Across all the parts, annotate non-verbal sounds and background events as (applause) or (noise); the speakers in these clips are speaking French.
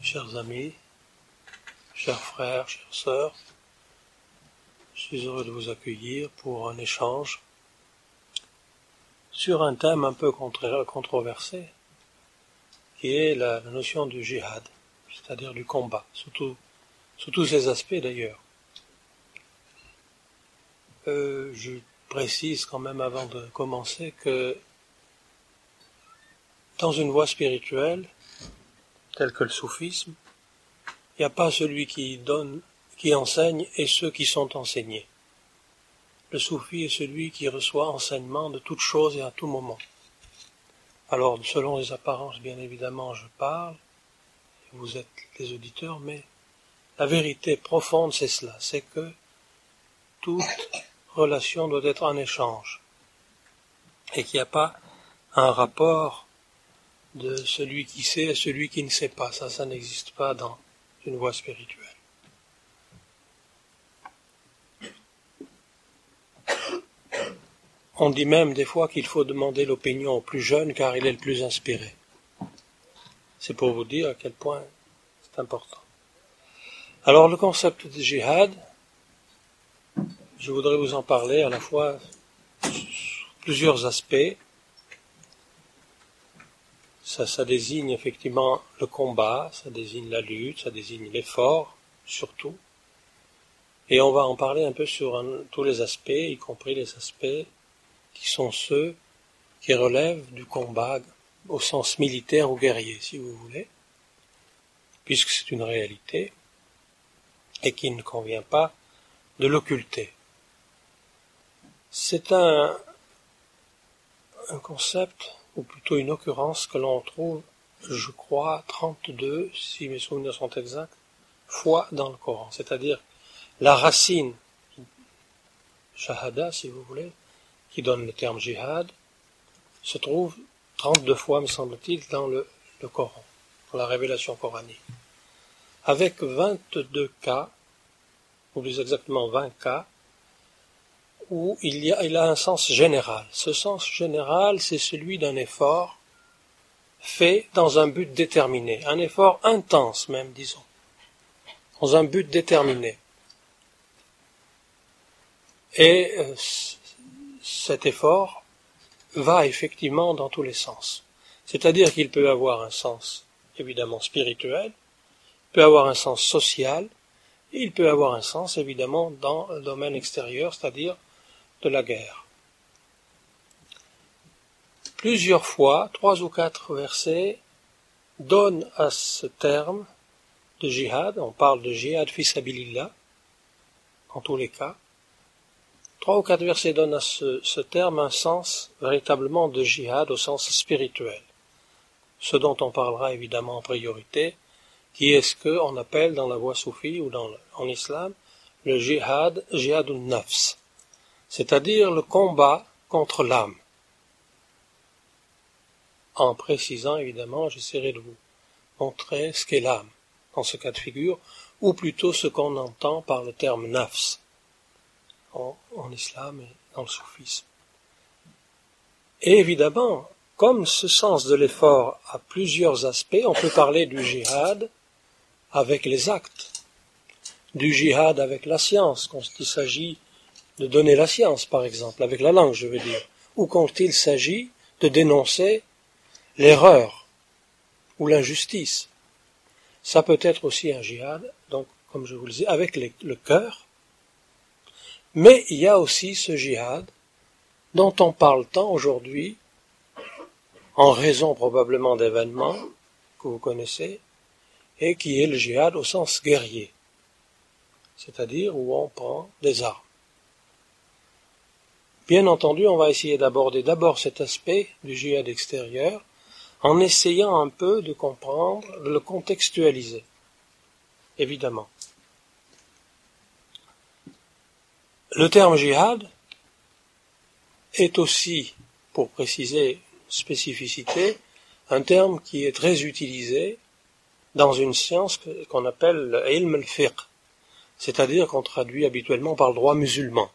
Chers amis, chers frères, chères sœurs, je suis heureux de vous accueillir pour un échange sur un thème un peu controversé, qui est la, notion du jihad, c'est-à-dire du combat, sous tous ses aspects d'ailleurs. Euh, je précise quand même avant de commencer que dans une voie spirituelle, telle que le soufisme, il n'y a pas celui qui donne, qui enseigne et ceux qui sont enseignés. Le soufi est celui qui reçoit enseignement de toutes choses et à tout moment. Alors, selon les apparences, bien évidemment, je parle, vous êtes les auditeurs, mais la vérité profonde, c'est cela, c'est que toute relation doit être en échange et qu'il n'y a pas un rapport de celui qui sait à celui qui ne sait pas. Ça, ça n'existe pas dans une voie spirituelle. On dit même des fois qu'il faut demander l'opinion au plus jeune car il est le plus inspiré. C'est pour vous dire à quel point c'est important. Alors le concept de jihad, je voudrais vous en parler à la fois plusieurs aspects. Ça, ça désigne effectivement le combat, ça désigne la lutte, ça désigne l'effort, surtout. Et on va en parler un peu sur tous les aspects, y compris les aspects qui sont ceux qui relèvent du combat au sens militaire ou guerrier, si vous voulez, puisque c'est une réalité et qui ne convient pas de l'occulter. C'est un, un concept, ou plutôt une occurrence que l'on trouve, je crois, 32, si mes souvenirs sont exacts, fois dans le Coran. C'est-à-dire la racine, shahada si vous voulez, qui donne le terme jihad, se trouve 32 fois, me semble-t-il, dans le, le Coran, dans la révélation coranique. Avec 22 cas, ou plus exactement 20 cas, où il, a un sens général. Ce sens général, c'est celui d'un effort fait dans un but déterminé, un effort intense même, disons, dans un but déterminé. Et euh, cet effort va effectivement dans tous les sens. C'est-à-dire qu'il peut avoir un sens évidemment spirituel, peut avoir un sens social, et il peut avoir un sens évidemment dans le domaine extérieur, c'est-à-dire de la guerre. Plusieurs fois, trois ou quatre versets donnent à ce terme de jihad, on parle de jihad fisabilillah, en tous les cas, trois ou quatre versets donnent à ce, terme un sens véritablement de jihad au sens spirituel, ce dont on parlera évidemment en priorité, qui est ce qu'on appelle dans la voie soufie ou dans en islam le jihad, jihadun nafs, c'est-à-dire le combat contre l'âme. En précisant, évidemment, j'essaierai de vous montrer ce qu'est l'âme dans ce cas de figure, ou plutôt ce qu'on entend par le terme nafs en, islam et dans le soufisme. Et évidemment, comme ce sens de l'effort a plusieurs aspects, on peut parler du jihad avec les actes, du jihad avec la science, quand il s'agit de donner la science, par exemple, avec la langue, je veux dire, ou quand il s'agit de dénoncer l'erreur ou l'injustice. Ça peut être aussi un jihad, donc, comme je vous le dis, avec le cœur. Mais il y a aussi ce jihad dont on parle tant aujourd'hui, en raison probablement d'événements que vous connaissez, et qui est le jihad au sens guerrier, c'est-à-dire où on prend des armes. Bien entendu, on va essayer d'aborder d'abord cet aspect du jihad extérieur en essayant un peu de comprendre, de le contextualiser, évidemment. Le terme jihad est aussi, pour préciser spécificité, un terme qui est très utilisé dans une science qu'on appelle le ilm al-fiqh, c'est-à-dire qu'on traduit habituellement par le droit musulman.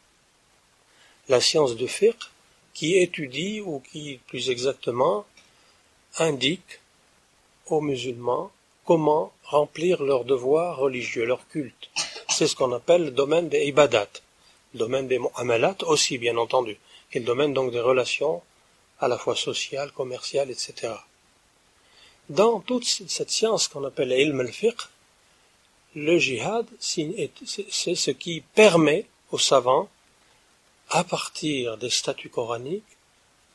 La science de fiqh qui étudie ou qui, plus exactement, indique aux musulmans comment remplir leurs devoirs religieux, leur culte. C'est ce qu'on appelle le domaine des ibadat, le domaine des mu'amalat aussi, bien entendu, et le domaine donc des relations à la fois sociales, commerciales, etc. Dans toute cette science qu'on appelle ilm al-fiqh, le jihad, c'est ce qui permet aux savants, à partir des statuts coraniques,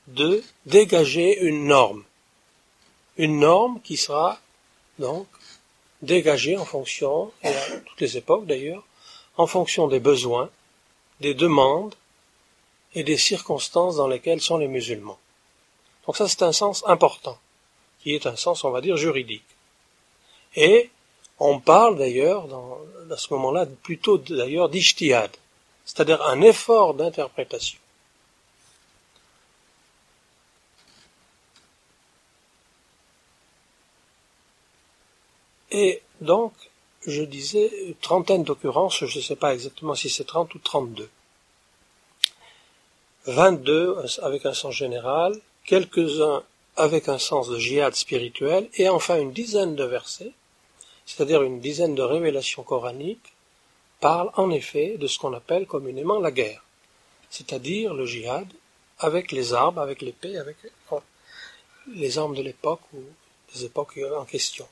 de dégager une norme. Une norme qui sera donc dégagée en fonction, et à toutes les époques d'ailleurs, en fonction des besoins, des demandes et des circonstances dans lesquelles sont les musulmans. Donc ça c'est un sens important, qui est un sens, on va dire, juridique. Et on parle d'ailleurs, à ce moment-là, plutôt d'ailleurs d'ishtihad, c'est-à-dire un effort d'interprétation. Et donc, je disais, trentaine d'occurrences, je ne sais pas exactement si c'est 30 ou 32. 22 avec un sens général, quelques-uns avec un sens de jihad spirituel, et enfin une dizaine de versets, c'est-à-dire une dizaine de révélations coraniques, parlent en effet de ce qu'on appelle communément la guerre, c'est-à-dire le jihad avec les armes, avec l'épée, avec les armes de l'époque ou des époques en question.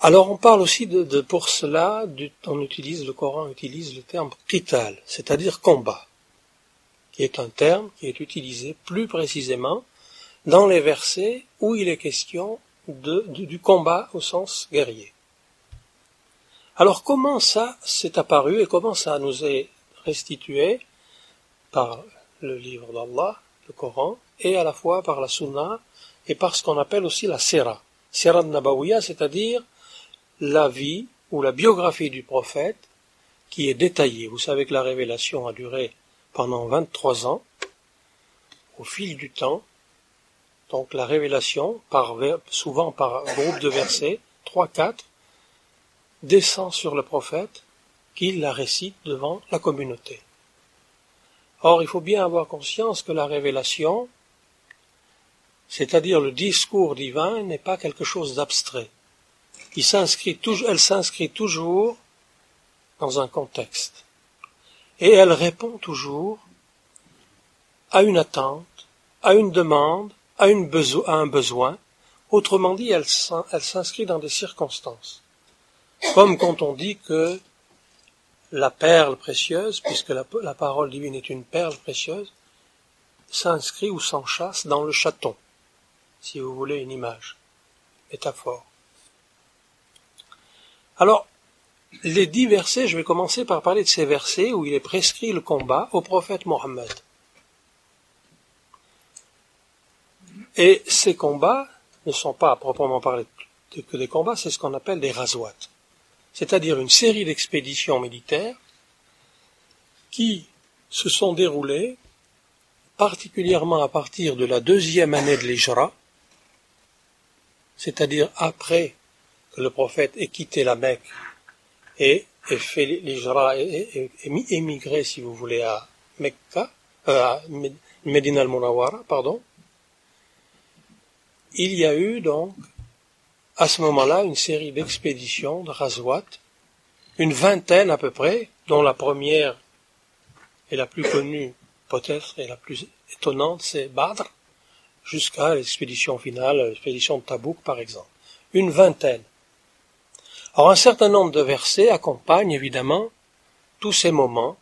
Alors on parle aussi de, pour cela, on utilise, le Coran utilise le terme qital, c'est-à-dire combat, qui est un terme qui est utilisé plus précisément dans les versets où il est question du combat au sens guerrier. Alors comment ça s'est apparu et comment ça nous est restitué par le livre d'Allah, le Coran, et à la fois par la Sunna et par ce qu'on appelle aussi la Sira? Sira Nabawiya, c'est-à-dire la vie ou la biographie du prophète qui est détaillée. Vous savez que la révélation a duré pendant 23 ans, au fil du temps. Donc la révélation, par, souvent par groupe de versets, 3-4, descend sur le prophète qui la récite devant la communauté. Or, il faut bien avoir conscience que la révélation, c'est-à-dire le discours divin, n'est pas quelque chose d'abstrait elle s'inscrit toujours dans un contexte. Et elle répond toujours à une attente, à une demande, à, un besoin. Autrement dit, elle, s'inscrit dans des circonstances. Comme quand on dit que la perle précieuse, puisque la, parole divine est une perle précieuse, s'inscrit ou s'enchasse dans le chaton, si vous voulez une image, métaphore. Alors, les dix versets, je vais commencer par parler de ces versets où il est prescrit le combat au prophète Mohammed. Et ces combats ne sont pas à proprement parler que des combats, c'est ce qu'on appelle des razouats, c'est-à-dire une série d'expéditions militaires qui se sont déroulées particulièrement à partir de la deuxième année de l'Ijra, c'est-à-dire après que le prophète ait quitté la Mecque et ait fait l'Ijra et, émigré, si vous voulez, à Mecca, euh, à Medina al-Munawara, pardon, il y a eu donc, à ce moment-là, une série d'expéditions de Razouat, une vingtaine à peu près, dont la première et la plus connue, peut-être, et la plus étonnante, c'est Badr, jusqu'à l'expédition finale, l'expédition de Tabouk, par exemple. Une vingtaine. Alors un certain nombre de versets accompagnent évidemment tous ces moments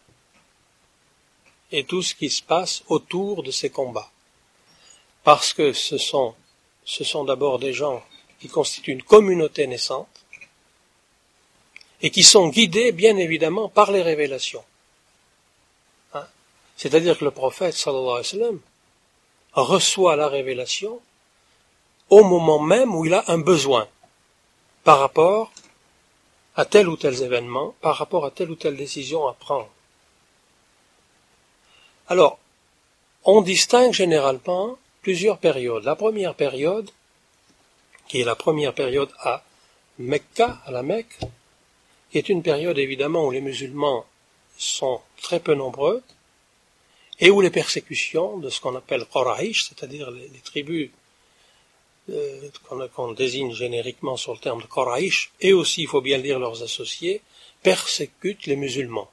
et tout ce qui se passe autour de ces combats. Parce que ce sont, ce sont d'abord des gens qui constituent une communauté naissante et qui sont guidés bien évidemment par les révélations. Hein? C'est-à-dire que le prophète sallallahu alayhi wa reçoit la révélation au moment même où il a un besoin par rapport à tel ou tel événement par rapport à telle ou telle décision à prendre. Alors, on distingue généralement plusieurs périodes. La première période, qui est la première période à Mecca, à la Mecque, est une période évidemment où les musulmans sont très peu nombreux et où les persécutions de ce qu'on appelle Quraysh, c'est-à-dire les, tribus euh, qu'on désigne génériquement sur le terme de Quraysh, et aussi, il faut bien le dire, leurs associés, persécutent les musulmans.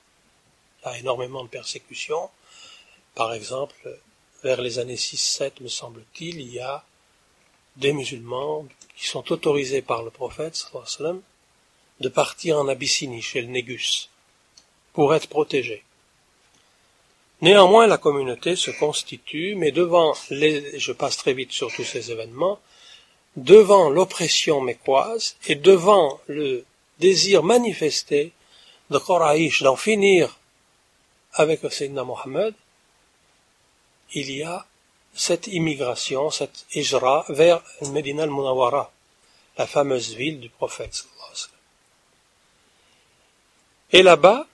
Il y a énormément de persécutions. Par exemple, vers les années 6-7, me semble-t-il, il y a des musulmans qui sont autorisés par le prophète de partir en Abyssinie, chez le Négus, pour être protégés. Néanmoins, la communauté se constitue, mais devant les, je passe très vite sur tous ces événements, devant l'oppression mécoise et devant le désir manifesté de Koraïch d'en finir avec le Sayyidina Mohammed, il y a cette immigration, cette hijra vers Medina al-Munawara, la fameuse ville du prophète. Et là-bas,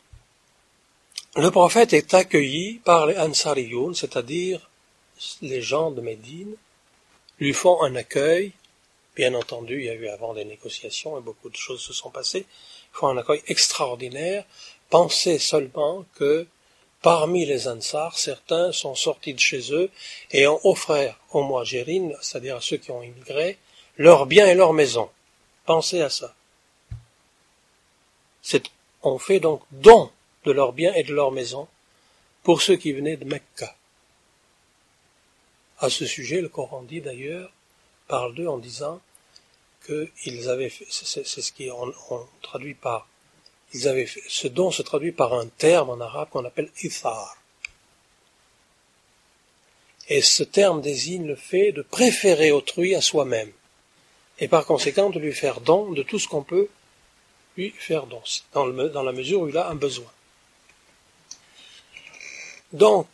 le prophète est accueilli par les Ansariyoun, c'est-à-dire les gens de Médine, lui font un accueil. Bien entendu, il y a eu avant des négociations et beaucoup de choses se sont passées. Font un accueil extraordinaire. Pensez seulement que parmi les Ansar, certains sont sortis de chez eux et ont offert aux Muajirines, c'est-à-dire à ceux qui ont immigré, leurs biens et leurs maisons. Pensez à ça. on fait donc don de leurs biens et de leurs maisons pour ceux qui venaient de Mecca. À ce sujet, le Coran dit d'ailleurs, parle d'eux en disant qu'ils avaient fait, c'est ce qui on, traduit par, ce don se traduit par un terme en arabe qu'on appelle ithar. Et ce terme désigne le fait de préférer autrui à soi-même, et par conséquent de lui faire don de tout ce qu'on peut lui faire don, dans, la mesure où il a un besoin. Donc,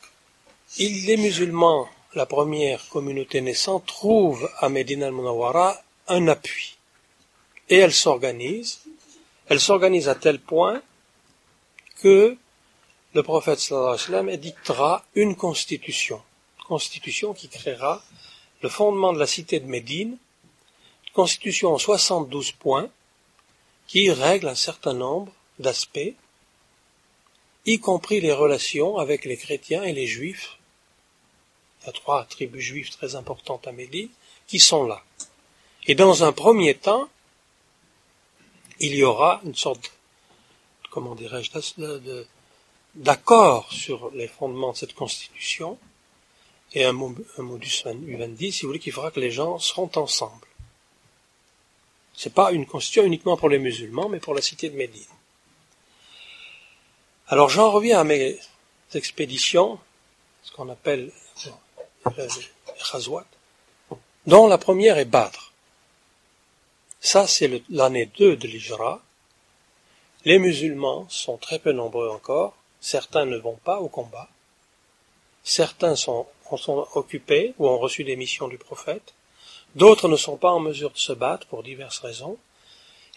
les musulmans, la première communauté naissante, trouvent à Medina al-Munawwara un appui. Et elle s'organise. Elle s'organise à tel point que le prophète sallallahu alayhi wa sallam édictera une constitution. Constitution qui créera le fondement de la cité de Médine, constitution en 72 points, qui règle un certain nombre d'aspects y compris les relations avec les chrétiens et les juifs. Il y a trois tribus juives très importantes à Médine qui sont là. Et dans un premier temps, il y aura une sorte, comment dirais-je, d'accord sur les fondements de cette constitution et un, modus vivendi, si vous voulez, qui fera que les gens seront ensemble. C'est pas une constitution uniquement pour les musulmans, mais pour la cité de Médine. Alors j'en reviens à mes expéditions, ce qu'on appelle les Khazwat, dont la première est Badr. Ça, c'est l'année 2 de l'Ijra. Les musulmans sont très peu nombreux encore. Certains ne vont pas au combat. Certains sont, sont occupés ou ont reçu des missions du prophète. D'autres ne sont pas en mesure de se battre pour diverses raisons.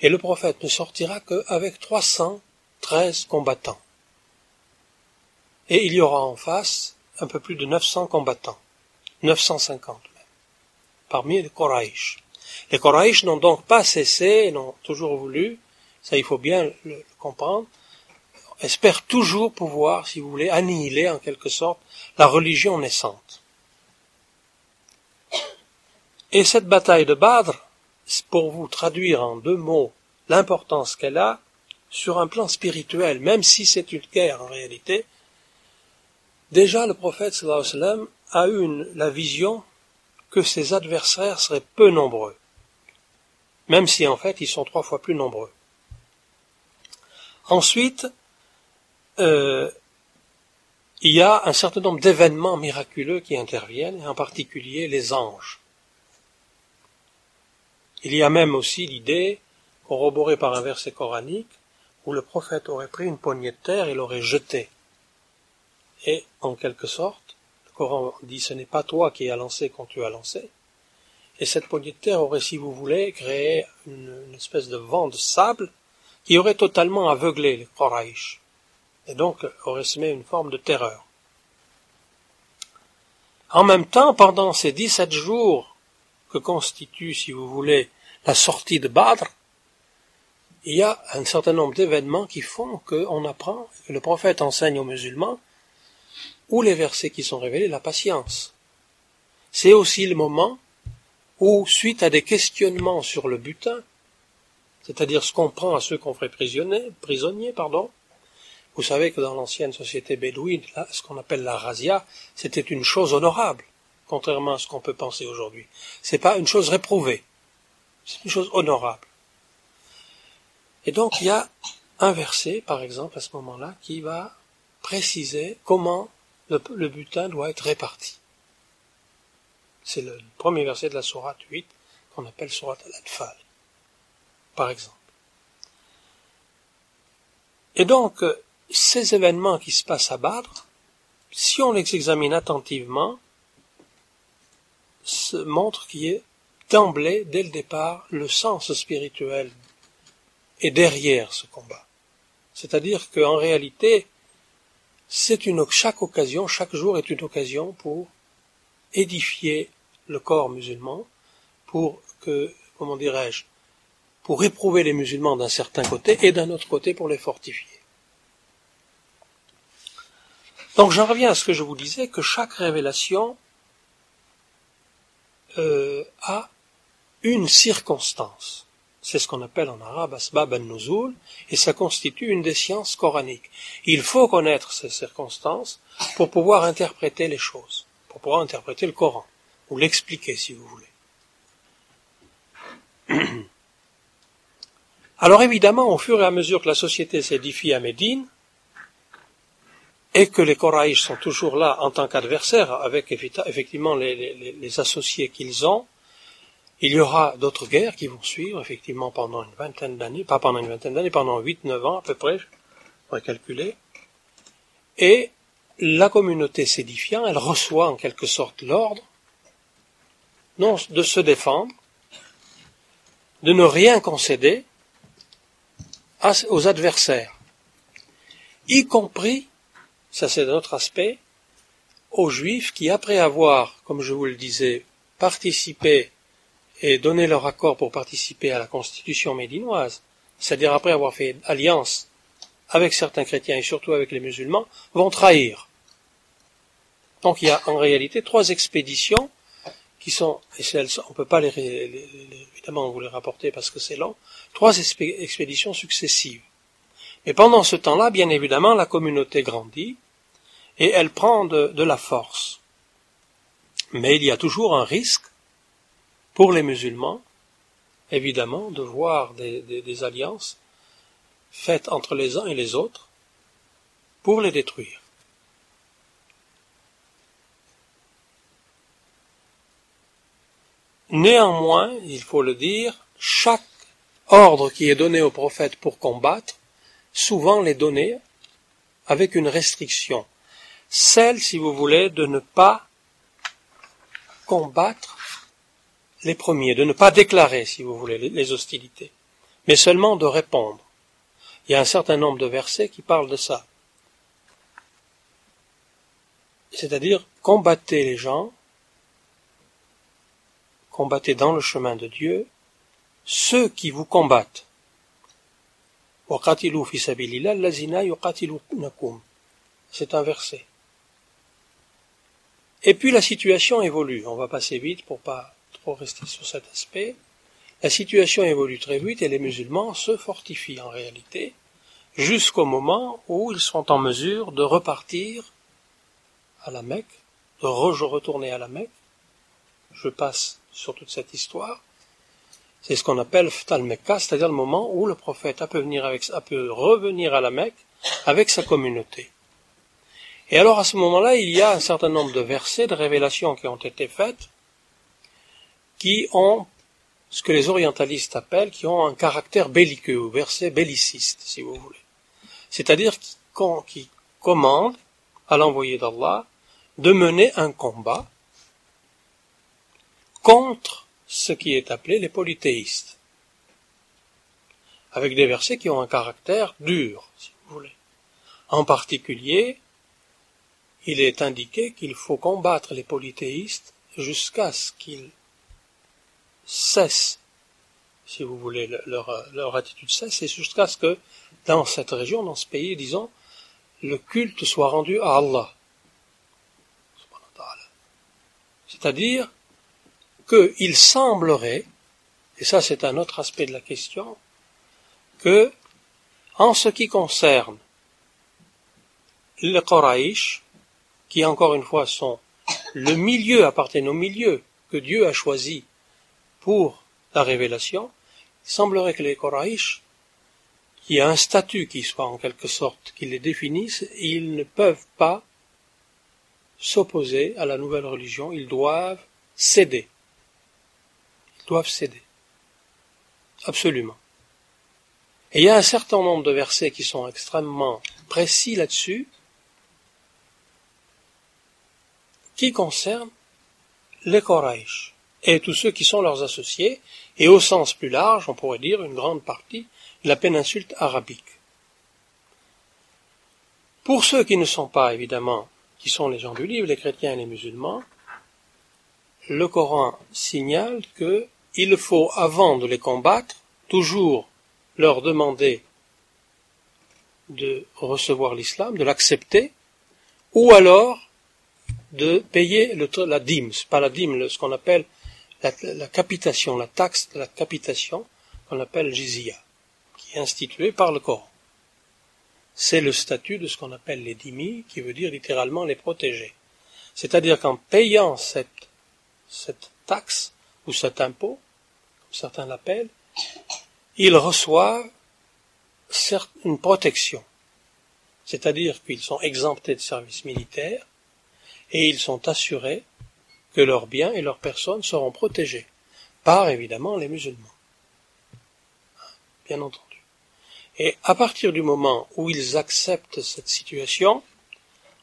Et le prophète ne sortira qu'avec 313 combattants et il y aura en face un peu plus de 900 combattants, 950 même, parmi les Koraïch. Les Koraïch n'ont donc pas cessé, n'ont toujours voulu, ça il faut bien le, comprendre, espèrent toujours pouvoir, si vous voulez, annihiler en quelque sorte la religion naissante. Et cette bataille de Badr, pour vous traduire en deux mots l'importance qu'elle a, sur un plan spirituel, même si c'est une guerre en réalité, Déjà, le prophète sallam a eu la vision que ses adversaires seraient peu nombreux, même si en fait ils sont trois fois plus nombreux. Ensuite, euh, il y a un certain nombre d'événements miraculeux qui interviennent, et en particulier les anges. Il y a même aussi l'idée, corroborée par un verset coranique, où le prophète aurait pris une poignée de terre et l'aurait jetée. Et, en quelque sorte, le Coran dit ce n'est pas toi qui as lancé quand tu as lancé. Et cette poignée de terre aurait, si vous voulez, créé une, espèce de vent de sable qui aurait totalement aveuglé les Quraysh. Et donc aurait semé une forme de terreur. En même temps, pendant ces dix-sept jours que constitue, si vous voulez, la sortie de Badr, il y a un certain nombre d'événements qui font qu'on apprend, que le prophète enseigne aux musulmans, ou les versets qui sont révélés, la patience. C'est aussi le moment où, suite à des questionnements sur le butin, c'est-à-dire ce qu'on prend à ceux qu'on ferait prisonniers, prisonniers, pardon, vous savez que dans l'ancienne société bédouine, là, ce qu'on appelle la razia, c'était une chose honorable, contrairement à ce qu'on peut penser aujourd'hui. C'est pas une chose réprouvée. C'est une chose honorable. Et donc, il y a un verset, par exemple, à ce moment-là, qui va préciser comment le, butin doit être réparti. C'est le premier verset de la sourate 8 qu'on appelle sourate al-Atfal, par exemple. Et donc, ces événements qui se passent à Badr, si on les examine attentivement, se montre qu'il y a d'emblée, dès le départ, le sens spirituel est derrière ce combat. C'est-à-dire qu'en réalité, chaque occasion, chaque jour est une occasion pour édifier le corps musulman, pour que, comment dirais-je, pour éprouver les musulmans d'un certain côté et d'un autre côté pour les fortifier. Donc j'en reviens à ce que je vous disais, que chaque révélation euh, a une circonstance. C'est ce qu'on appelle en arabe asbab al-nuzul, et ça constitue une des sciences coraniques. Il faut connaître ces circonstances pour pouvoir interpréter les choses, pour pouvoir interpréter le Coran, ou l'expliquer si vous voulez. (clears throat) Alors évidemment, au fur et à mesure que la société s'édifie à Médine, et que les Coraïches sont toujours là en tant qu'adversaires, avec effectivement les, associés qu'ils ont, il y aura d'autres guerres qui vont suivre, effectivement, pendant une vingtaine d'années, pas pendant une vingtaine d'années, pendant huit, neuf ans à peu près, je pourrais calculer. Et la communauté s'édifiant, elle reçoit en quelque sorte l'ordre, non de se défendre, de ne rien concéder aux adversaires, y compris ça c'est un autre aspect, aux Juifs qui, après avoir, comme je vous le disais, participé et donné leur accord pour participer à la constitution médinoise, c'est-à-dire après avoir fait alliance avec certains chrétiens et surtout avec les musulmans, vont trahir. Donc il y a en réalité trois expéditions qui sont, on ne peut pas les, évidemment vous les rapporter parce que c'est long, trois expéditions successives. Et pendant ce temps-là, bien évidemment, la communauté grandit, et elle prend de, la force. Mais il y a toujours un risque pour les musulmans, évidemment, de voir des, alliances faites entre les uns et les autres pour les détruire. Néanmoins, il faut le dire, chaque ordre qui est donné au prophète pour combattre, souvent l'est donné avec une restriction celle, si vous voulez, de ne pas combattre les premiers, de ne pas déclarer, si vous voulez, les hostilités, mais seulement de répondre. Il y a un certain nombre de versets qui parlent de ça. C'est-à-dire, combattez les gens, combattez dans le chemin de Dieu ceux qui vous combattent. C'est un verset. Et puis la situation évolue. On va passer vite pour pas trop rester sur cet aspect. La situation évolue très vite et les musulmans se fortifient en réalité jusqu'au moment où ils sont en mesure de repartir à la Mecque, de retourner à la Mecque. Je passe sur toute cette histoire. C'est ce qu'on appelle Ftal Mecca, c'est-à-dire le moment où le prophète a pu, venir avec, a revenir à la Mecque avec sa communauté. Et alors à ce moment-là, il y a un certain nombre de versets, de révélations qui ont été faites, qui ont ce que les orientalistes appellent, qui ont un caractère belliqueux, ou verset belliciste, si vous voulez. C'est-à-dire qui, qui commandent à l'envoyé d'Allah de mener un combat contre ce qui est appelé les polythéistes, avec des versets qui ont un caractère dur, si vous voulez. En particulier, il est indiqué qu'il faut combattre les polythéistes jusqu'à ce qu'ils cessent, si vous voulez, leur, attitude cesse, et jusqu'à ce que dans cette région, dans ce pays, disons, le culte soit rendu à Allah. C'est-à-dire qu'il semblerait, et ça c'est un autre aspect de la question, que, en ce qui concerne les Koraïch, qui encore une fois sont le milieu, appartiennent au milieu que Dieu a choisi pour la révélation, il semblerait que les Koraïch, qui a un statut qui soit en quelque sorte, qui les définisse, ils ne peuvent pas s'opposer à la nouvelle religion, ils doivent céder. Doivent céder. Absolument. Et il y a un certain nombre de versets qui sont extrêmement précis là-dessus, qui concernent les Koraïch et tous ceux qui sont leurs associés, et au sens plus large, on pourrait dire une grande partie de la péninsule arabique. Pour ceux qui ne sont pas, évidemment, qui sont les gens du livre, les chrétiens et les musulmans, le Coran signale que il faut, avant de les combattre, toujours leur demander de recevoir l'islam, de l'accepter, ou alors de payer la dîme, pas la dîme, ce qu'on appelle la, capitation, la taxe de la capitation, qu'on appelle jizya, qui est instituée par le Coran. C'est le statut de ce qu'on appelle les dîmes, qui veut dire littéralement les protéger. C'est-à-dire qu'en payant cette, taxe ou cet impôt, certains l'appellent, ils reçoivent une protection. C'est-à-dire qu'ils sont exemptés de service militaire, et ils sont assurés que leurs biens et leurs personnes seront protégés par évidemment les musulmans. Bien entendu. Et à partir du moment où ils acceptent cette situation,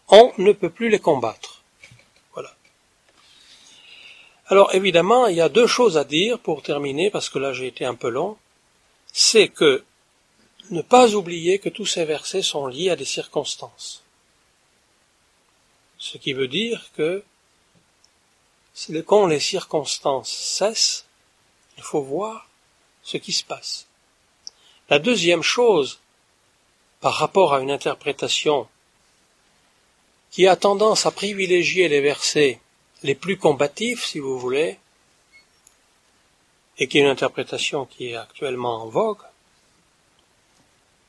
on ne peut plus les combattre. Alors évidemment, il y a deux choses à dire pour terminer, parce que là j'ai été un peu long. C'est que ne pas oublier que tous ces versets sont liés à des circonstances. Ce qui veut dire que quand les circonstances cessent, il faut voir ce qui se passe. La deuxième chose, par rapport à une interprétation qui a tendance à privilégier les versets les plus combatifs, si vous voulez, et qui est une interprétation qui est actuellement en vogue,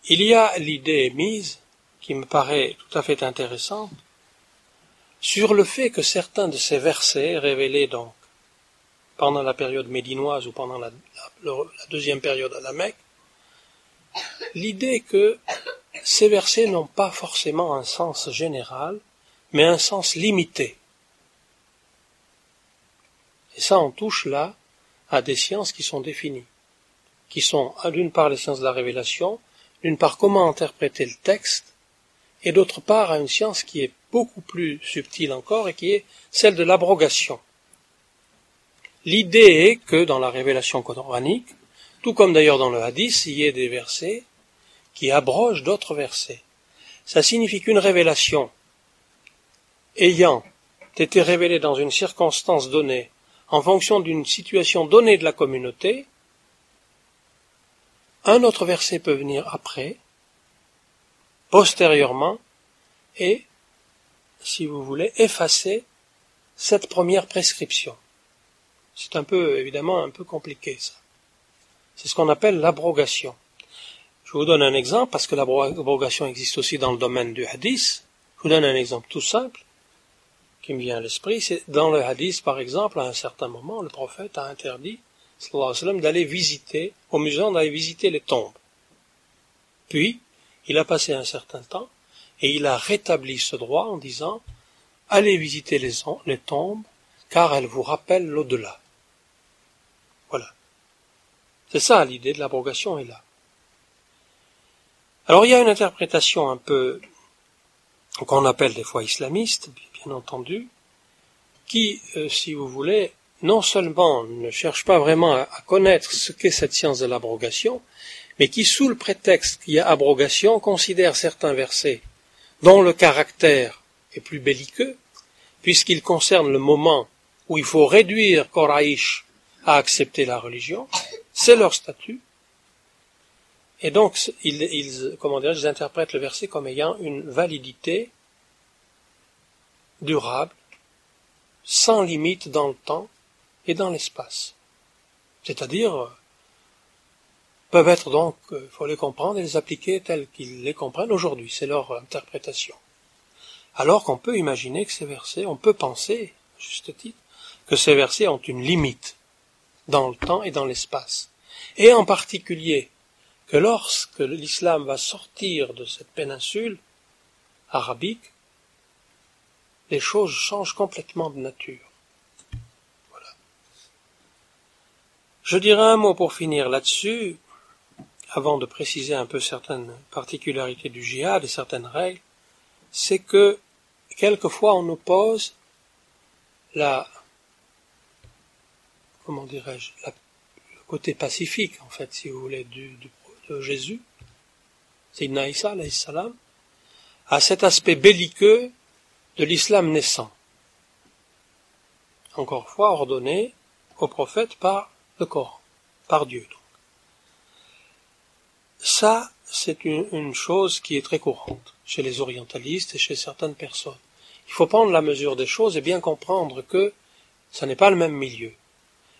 il y a l'idée mise, qui me paraît tout à fait intéressante, sur le fait que certains de ces versets, révélés donc pendant la période médinoise ou pendant la, deuxième période à la Mecque, l'idée que ces versets n'ont pas forcément un sens général, mais un sens limité. Et ça, on touche là à des sciences qui sont définies, qui sont d'une part les sciences de la révélation, d'une part comment interpréter le texte, et d'autre part à une science qui est beaucoup plus subtile encore et qui est celle de l'abrogation. L'idée est que dans la révélation coranique, tout comme d'ailleurs dans le hadith, il y ait des versets qui abrogent d'autres versets. Ça signifie qu'une révélation ayant été révélée dans une circonstance donnée, en fonction d'une situation donnée de la communauté, un autre verset peut venir après, postérieurement, et si vous voulez, effacer cette première prescription. C'est un peu, évidemment, un peu compliqué, ça. C'est ce qu'on appelle l'abrogation. Je vous donne un exemple, parce que l'abrogation existe aussi dans le domaine du hadith. Je vous donne un exemple tout simple, qui me vient à l'esprit. C'est dans le hadith, par exemple, à un certain moment, le prophète a interdit, d'aller visiter, au musulmans d'aller visiter les tombes. Puis, il a passé un certain temps, et il a rétabli ce droit en disant Allez visiter les, les tombes, car elles vous rappellent l'au-delà. Voilà. C'est ça l'idée de l'abrogation est là. Alors il y a une interprétation un peu qu'on appelle des fois islamiste, bien entendu, qui, euh, si vous voulez, non seulement ne cherche pas vraiment à connaître ce qu'est cette science de l'abrogation, mais qui, sous le prétexte qu'il y a abrogation, considère certains versets dont le caractère est plus belliqueux, puisqu'il concerne le moment où il faut réduire Koraïch à accepter la religion, c'est leur statut. Et donc, ils, ils, comment dire, ils interprètent le verset comme ayant une validité durable sans limite dans le temps et dans l'espace. C'est-à-dire, peuvent être donc, il euh, faut les comprendre et les appliquer tels qu'ils les comprennent aujourd'hui, c'est leur interprétation. Alors qu'on peut imaginer que ces versets, on peut penser, à juste titre, que ces versets ont une limite dans le temps et dans l'espace. Et en particulier, que lorsque l'islam va sortir de cette péninsule arabique, les choses changent complètement de nature. Voilà. Je dirais un mot pour finir là-dessus, avant de préciser un peu certaines particularités du djihad et certaines règles, c'est que quelquefois on oppose la comment dirais-je le côté pacifique en fait si vous voulez de Jésus, c'est Isa salam, à cet aspect belliqueux de l'islam naissant. Encore fois ordonné au prophète par le Coran, par Dieu. Donc. Ça, c'est une, chose qui est très courante chez les orientalistes et chez certaines personnes. Il faut prendre la mesure des choses et bien comprendre que ce n'est pas le même milieu.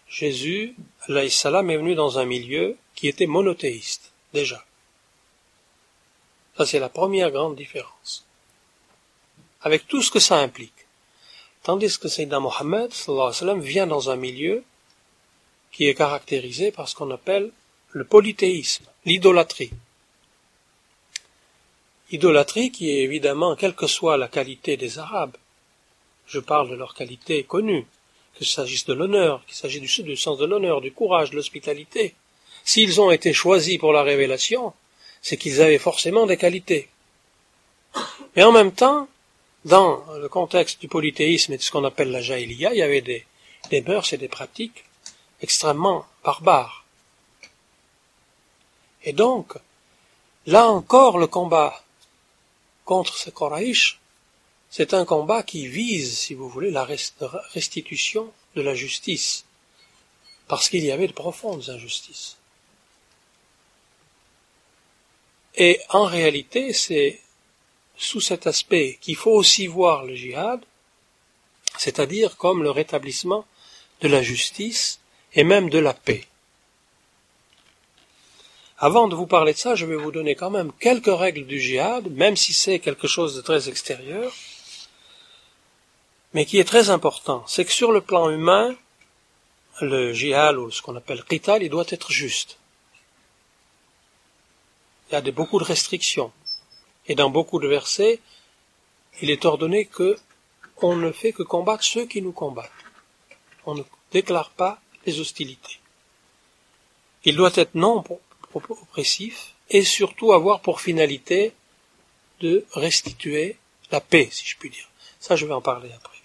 Jésus, salam, est venu dans un milieu qui était monothéiste, déjà. Ça, c'est la première grande différence. Avec tout ce que ça implique. Tandis que Sayyidina Mohammed, vient dans un milieu qui est caractérisé par ce qu'on appelle le polythéisme, l'idolâtrie. Idolâtrie qui est évidemment, quelle que soit la qualité des Arabes, je parle de leur qualité connue, qu'il s'agisse de l'honneur, qu'il s'agisse du, sens de l'honneur, du courage, de l'hospitalité, s'ils ont été choisis pour la révélation, c'est qu'ils avaient forcément des qualités. Mais en même temps, dans le contexte du polythéisme et de ce qu'on appelle la jaïlia, il y avait des, des mœurs et des pratiques extrêmement barbares. Et donc, là encore, le combat contre ce Koraïch, c'est un combat qui vise, si vous voulez, la restitution de la justice, parce qu'il y avait de profondes injustices. Et en réalité, c'est sous cet aspect qu'il faut aussi voir le djihad, c'est-à-dire comme le rétablissement de la justice et même de la paix. Avant de vous parler de ça, je vais vous donner quand même quelques règles du djihad, même si c'est quelque chose de très extérieur, mais qui est très important. C'est que sur le plan humain, le djihad, ou ce qu'on appelle qital, il doit être juste. Il y a beaucoup de restrictions. Et dans beaucoup de versets, il est ordonné que on ne fait que combattre ceux qui nous combattent. On ne déclare pas les hostilités. Il doit être non oppressif et surtout avoir pour finalité de restituer la paix, si je puis dire. Ça, je vais en parler après.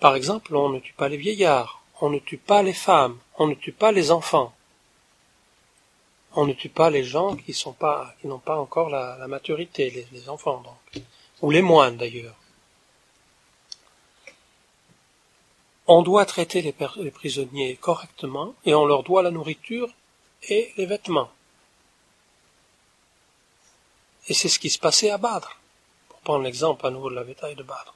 Par exemple, on ne tue pas les vieillards, on ne tue pas les femmes, on ne tue pas les enfants, on ne tue pas les gens qui n'ont pas encore la, maturité, les, enfants donc, ou les moines d'ailleurs. On doit traiter les, prisonniers correctement et on leur doit la nourriture et les vêtements. Et c'est ce qui se passait à Badr. Pour prendre l'exemple à nouveau de la bataille de Badr.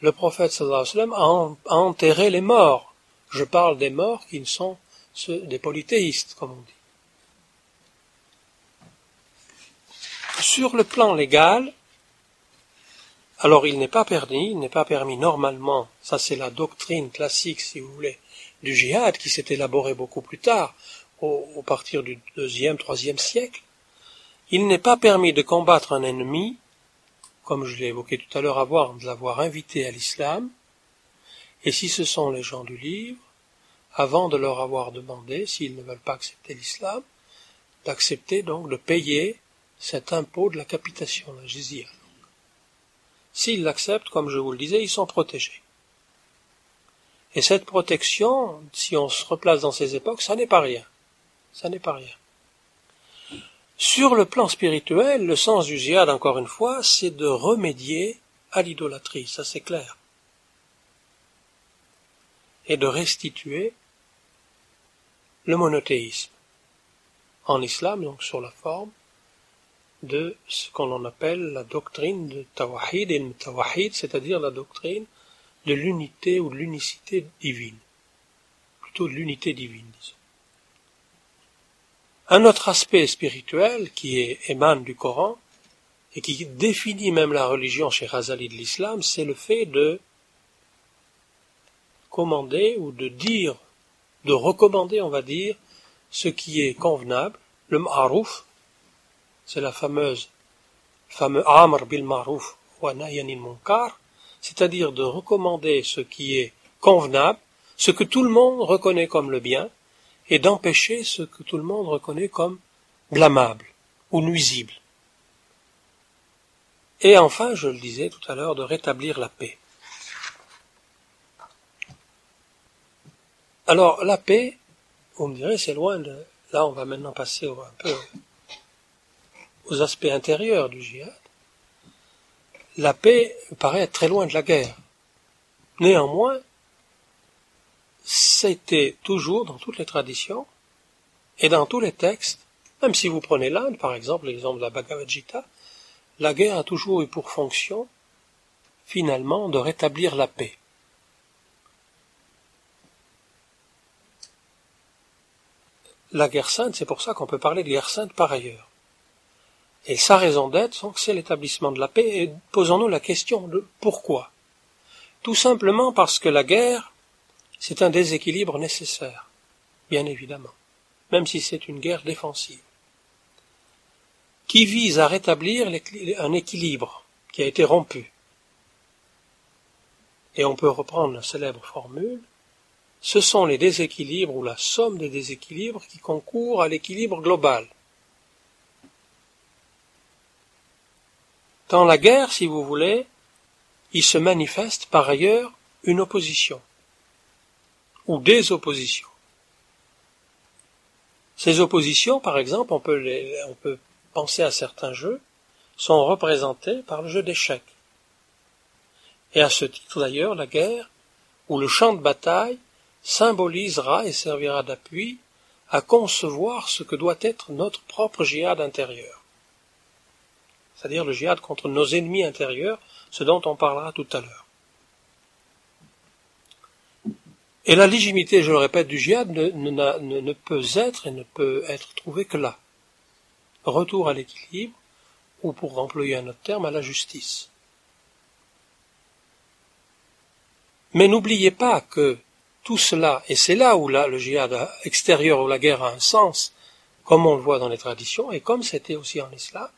Le prophète sallallahu a, enterré les morts. Je parle des morts qui ne sont ceux des polythéistes, comme on dit. Sur le plan légal, alors il n'est pas permis, il n'est pas permis normalement, ça c'est la doctrine classique, si vous voulez, du djihad qui s'est élaborée beaucoup plus tard, au, partir du deuxième, troisième siècle, il n'est pas permis de combattre un ennemi, comme je l'ai évoqué tout à l'heure avant de l'avoir invité à l'islam, et si ce sont les gens du livre, avant de leur avoir demandé, s'ils ne veulent pas accepter l'islam, d'accepter donc de payer cet impôt de la capitation, la jizya. S'ils l'acceptent, comme je vous le disais, ils sont protégés. Et cette protection, si on se replace dans ces époques, ça n'est pas rien ça n'est pas rien. Sur le plan spirituel, le sens du djihad, encore une fois, c'est de remédier à l'idolâtrie, ça c'est clair. Et de restituer le monothéisme. En islam, donc sur la forme de ce qu'on appelle la doctrine de Tawahid et Tawahid, c'est-à-dire la doctrine de l'unité ou de l'unicité divine. Plutôt de l'unité divine. Un autre aspect spirituel qui émane du Coran et qui définit même la religion chez Razali de l'islam, c'est le fait de commander ou de dire, de recommander, on va dire, ce qui est convenable, le ma'aruf, c'est la fameuse, fameux amr bil ma'ruf wa nahyanil munkar, c'est-à-dire de recommander ce qui est convenable, ce que tout le monde reconnaît comme le bien, et d'empêcher ce que tout le monde reconnaît comme blâmable ou nuisible. Et enfin, je le disais tout à l'heure, de rétablir la paix. Alors, la paix, vous me direz, c'est loin de... Là, on va maintenant passer un peu aspects intérieurs du djihad. La paix paraît être très loin de la guerre. Néanmoins, c'était toujours dans toutes les traditions et dans tous les textes, même si vous prenez l'Inde, par exemple, l'exemple de la Bhagavad Gita, la guerre a toujours eu pour fonction, finalement, de rétablir la paix. la guerre sainte, c'est pour ça qu'on peut parler de guerre sainte par ailleurs. Et sa raison d'être, c'est l'établissement de la paix, et posons-nous la question de pourquoi. Tout simplement parce que la guerre, c'est un déséquilibre nécessaire, bien évidemment, même si c'est une guerre défensive, qui vise à rétablir un équilibre qui a été rompu. Et on peut reprendre la célèbre formule, ce sont les déséquilibres ou la somme des déséquilibres qui concourent à l'équilibre global. Dans la guerre, si vous voulez, il se manifeste par ailleurs une opposition ou des oppositions. Ces oppositions, par exemple, on peut, penser à certains jeux, sont représentés par le jeu d'échecs. Et à ce titre d'ailleurs, la guerre, ou le champ de bataille, symbolisera et servira d'appui à concevoir ce que doit être notre propre jihad intérieur. C'est-à-dire le jihad contre nos ennemis intérieurs, ce dont on parlera tout à l'heure. Et la légitimité, je le répète, du jihad ne, peut être et ne peut être trouvée que là. Retour à l'équilibre, ou pour employer un autre terme, à la justice. Mais n'oubliez pas que tout cela, et c'est là où là, le djihad extérieur ou la guerre a un sens, comme on le voit dans les traditions, et comme c'était aussi en islam,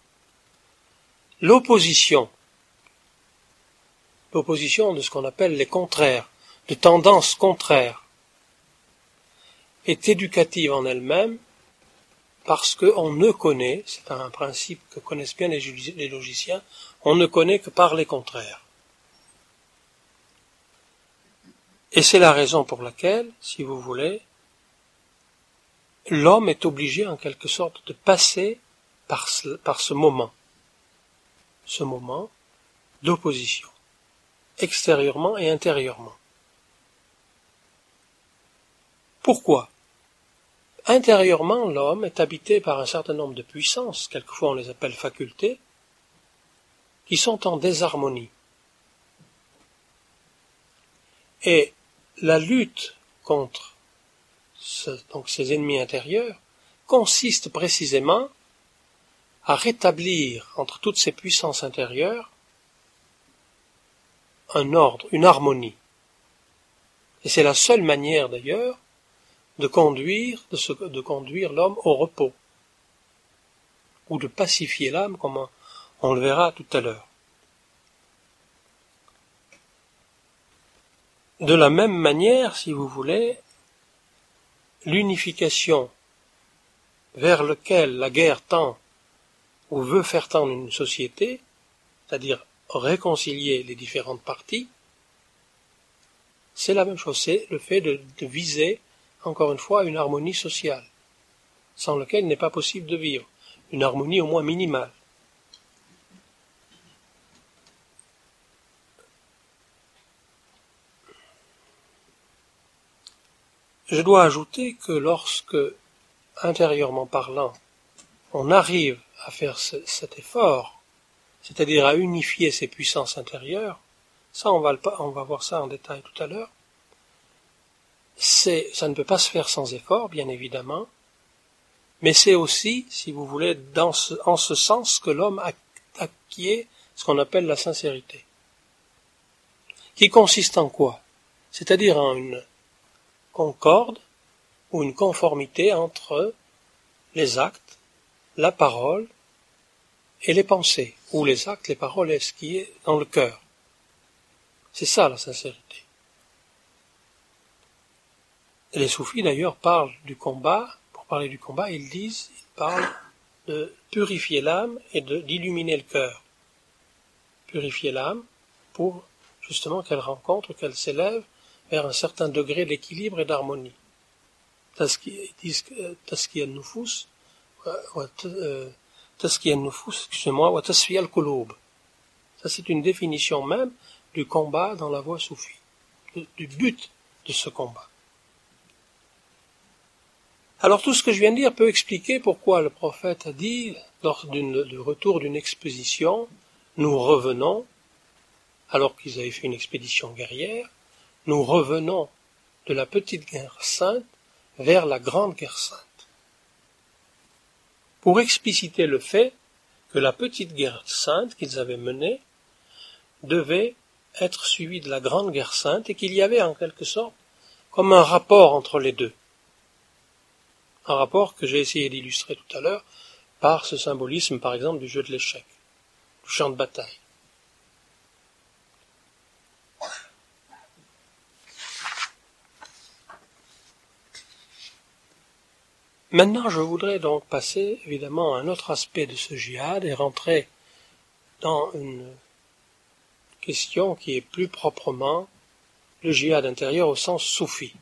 l'opposition, l'opposition de ce qu'on appelle les contraires, de tendances contraires, est éducative en elle-même parce qu'on ne connaît, c'est un principe que connaissent bien les logiciens, on ne connaît que par les contraires. Et c'est la raison pour laquelle, si vous voulez, l'homme est obligé en quelque sorte de passer par ce moment, ce moment d'opposition, extérieurement et intérieurement. Pourquoi? Intérieurement, l'homme est habité par un certain nombre de puissances, quelquefois on les appelle facultés, qui sont en désharmonie. Et la lutte contre ces ennemis intérieurs consiste précisément à rétablir entre toutes ces puissances intérieures un ordre, une harmonie. Et c'est la seule manière d'ailleurs de conduire, de, conduire l'homme au repos, ou de pacifier l'âme, comme on le verra tout à l'heure. De la même manière, si vous voulez, l'unification vers lequel la guerre tend ou veut faire tendre une société, c'est-à-dire réconcilier les différentes parties, c'est la même chose, c'est le fait de, viser, encore une fois, une harmonie sociale, sans laquelle il n'est pas possible de vivre, une harmonie au moins minimale. Je dois ajouter que lorsque, intérieurement parlant, on arrive à faire cet effort, c'est-à-dire à unifier ces puissances intérieures, Ça, on va, on va voir ça en détail tout à l'heure. C'est, ça ne peut pas se faire sans effort, bien évidemment, mais c'est aussi, si vous voulez, dans en ce sens que l'homme acquiert ce qu'on appelle la sincérité. Qui consiste en quoi? C'est-à-dire en une concorde ou une conformité entre les actes, la parole et les pensées, ou les actes, les paroles, et ce qui est dans le cœur. C'est ça la sincérité. Les soufis d'ailleurs parlent du combat, pour parler du combat, ils disent, ils parlent de purifier l'âme et d'illuminer le cœur. Purifier l'âme pour justement qu'elle rencontre, qu'elle s'élève vers un certain degré d'équilibre et d'harmonie. Ils disent Taski تزكية النفوس excusez-moi وتصفية القلوب ça c'est une définition même du combat dans la voie soufie du but de ce combat alors tout ce que je viens de dire peut expliquer pourquoi le prophète a dit lors du retour d'une exposition nous revenons alors qu'ils avaient fait une expédition guerrière nous revenons de la petite guerre sainte vers la grande guerre sainte. pour expliciter le fait que la petite guerre sainte qu'ils avaient menée devait être suivie de la grande guerre sainte et qu'il y avait en quelque sorte comme un rapport entre les deux. Un rapport que j'ai essayé d'illustrer tout à l'heure par ce symbolisme par exemple du jeu de l'échec, du champ de bataille. Maintenant, je voudrais donc passer évidemment à un autre aspect de ce jihad et rentrer dans une question qui est plus proprement le jihad intérieur au sens soufi.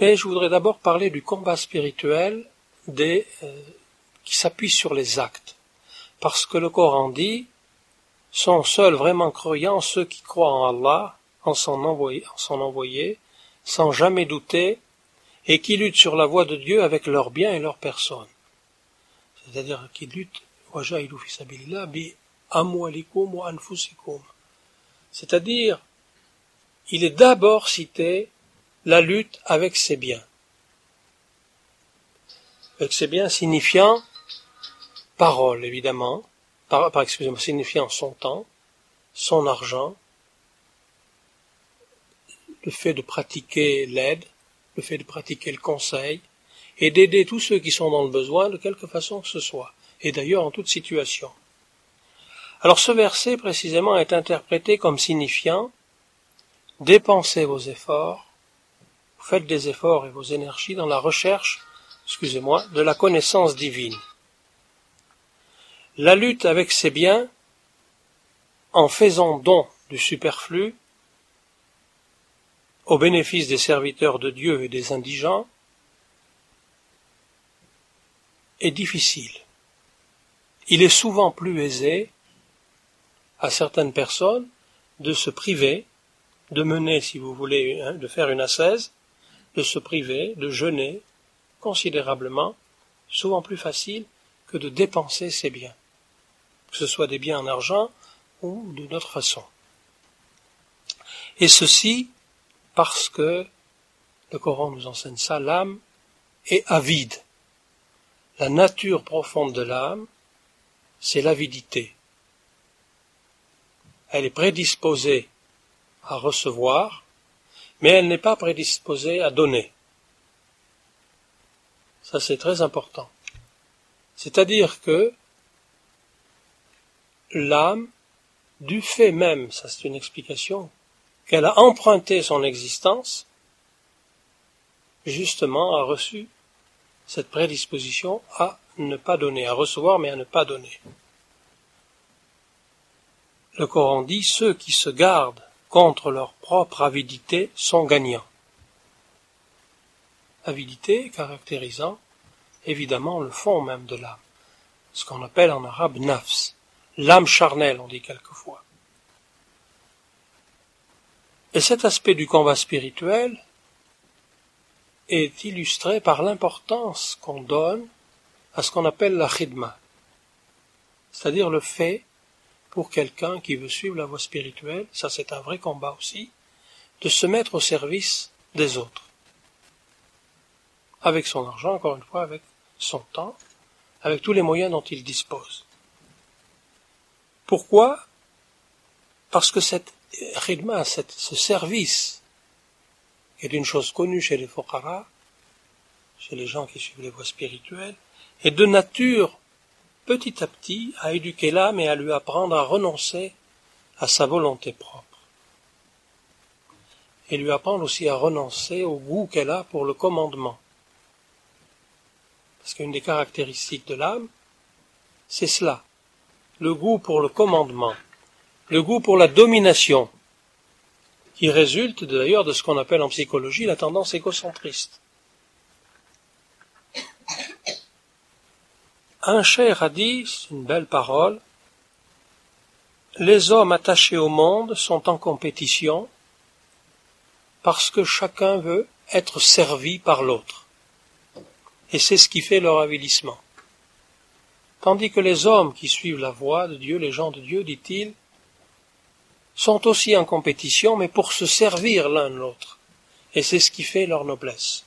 Mais je voudrais d'abord parler du combat spirituel des, euh, qui s'appuie sur les actes. Parce que le Coran dit sont seuls vraiment croyants ceux qui croient en Allah, en son en son envoyé sans jamais douter, et qui luttent sur la voie de Dieu avec leurs biens et leurs personnes. C'est-à-dire qui luttent, c'est-à-dire, il est d'abord cité la lutte avec ses biens. Avec ses biens signifiant parole, évidemment, par, signifiant son temps, son argent, le fait de pratiquer l'aide, le fait de pratiquer le conseil, et d'aider tous ceux qui sont dans le besoin de quelque façon que ce soit, et d'ailleurs en toute situation. Alors ce verset précisément est interprété comme signifiant dépensez vos efforts, faites des efforts et vos énergies dans la recherche, excusez-moi, de la connaissance divine. La lutte avec ces biens, en faisant don du superflu, au bénéfice des serviteurs de Dieu et des indigents est difficile. Il est souvent plus aisé à certaines personnes de se priver, de mener, si vous voulez, hein, de faire une ascèse, de se priver, de jeûner considérablement, souvent plus facile que de dépenser ses biens, que ce soit des biens en argent ou d'une autre façon. Et ceci parce que le Coran nous enseigne ça, l'âme est avide. La nature profonde de l'âme, c'est l'avidité. Elle est prédisposée à recevoir, mais elle n'est pas prédisposée à donner. Ça c'est très important. C'est-à-dire que l'âme, du fait même, ça c'est une explication qu'elle a emprunté son existence, justement a reçu cette prédisposition à ne pas donner, à recevoir mais à ne pas donner. Le Coran dit ceux qui se gardent contre leur propre avidité sont gagnants. Avidité caractérisant évidemment le fond même de l'âme, ce qu'on appelle en arabe nafs, l'âme charnelle on dit quelquefois. Et cet aspect du combat spirituel est illustré par l'importance qu'on donne à ce qu'on appelle la khidma. c'est-à-dire le fait pour quelqu'un qui veut suivre la voie spirituelle, ça c'est un vrai combat aussi, de se mettre au service des autres. Avec son argent, encore une fois, avec son temps, avec tous les moyens dont il dispose. Pourquoi? Parce que cette khidma, ce service, est une chose connue chez les Fokhara, chez les gens qui suivent les voies spirituelles, est de nature, petit à petit, à éduquer l'âme et à lui apprendre à renoncer à sa volonté propre. Et lui apprendre aussi à renoncer au goût qu'elle a pour le commandement. Parce qu'une des caractéristiques de l'âme, c'est cela. Le goût pour le commandement. Le goût pour la domination. Qui résulte d'ailleurs de ce qu'on appelle en psychologie la tendance égocentriste. Un cher a dit, une belle parole, les hommes attachés au monde sont en compétition parce que chacun veut être servi par l'autre et c'est ce qui fait leur avilissement. Tandis que les hommes qui suivent la voie de Dieu, les gens de Dieu, dit-il, sont aussi en compétition, mais pour se servir l'un l'autre. Et c'est ce qui fait leur noblesse.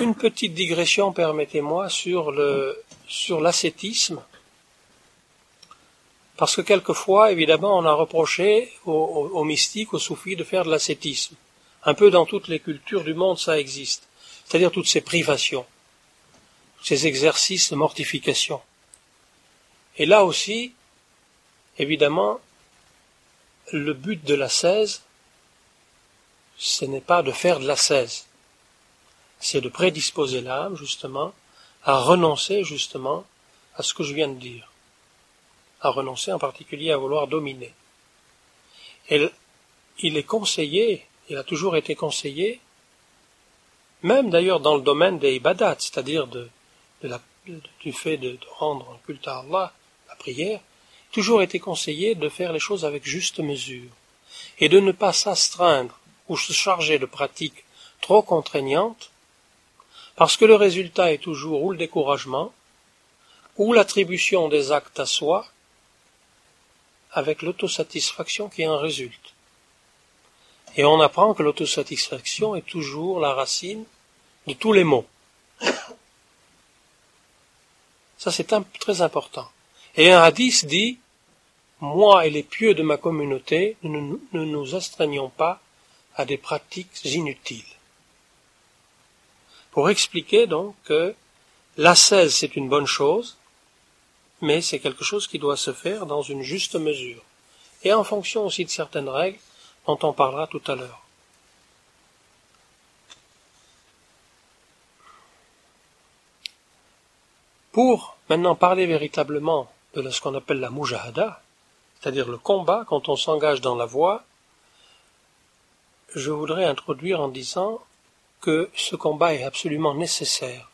Une petite digression, permettez-moi, sur le, sur l'ascétisme parce que quelquefois, évidemment, on a reproché aux, mystiques, aux soufis, de faire de l'ascétisme. Un peu dans toutes les cultures du monde, ça existe. C'est-à-dire toutes ces privations, ces exercices de mortification. Et là aussi, évidemment, le but de la l'ascèse, ce n'est pas de faire de la l'ascèse, c'est de prédisposer l'âme, justement, à renoncer, justement, à ce que je viens de dire à renoncer en particulier à vouloir dominer. Et il est conseillé, il a toujours été conseillé, même d'ailleurs dans le domaine des ibadats, c'est-à-dire du fait de, rendre un culte à Allah, la prière, toujours été conseillé de faire les choses avec juste mesure, et de ne pas s'astreindre ou se charger de pratiques trop contraignantes, parce que le résultat est toujours ou le découragement, ou l'attribution des actes à soi, avec l'autosatisfaction qui en résulte. Et on apprend que l'autosatisfaction est toujours la racine de tous les maux. Ça, c'est très important. Et un hadith dit, moi et les pieux de ma communauté, ne, ne nous astreignons pas à des pratiques inutiles. Pour expliquer donc que l'ascèse c'est une bonne chose, mais c'est quelque chose qui doit se faire dans une juste mesure, et en fonction aussi de certaines règles on parlera tout à l'heure. Pour maintenant parler véritablement de ce qu'on appelle la mujahada, c'est-à-dire le combat quand on s'engage dans la voie, je voudrais introduire en disant que ce combat est absolument nécessaire,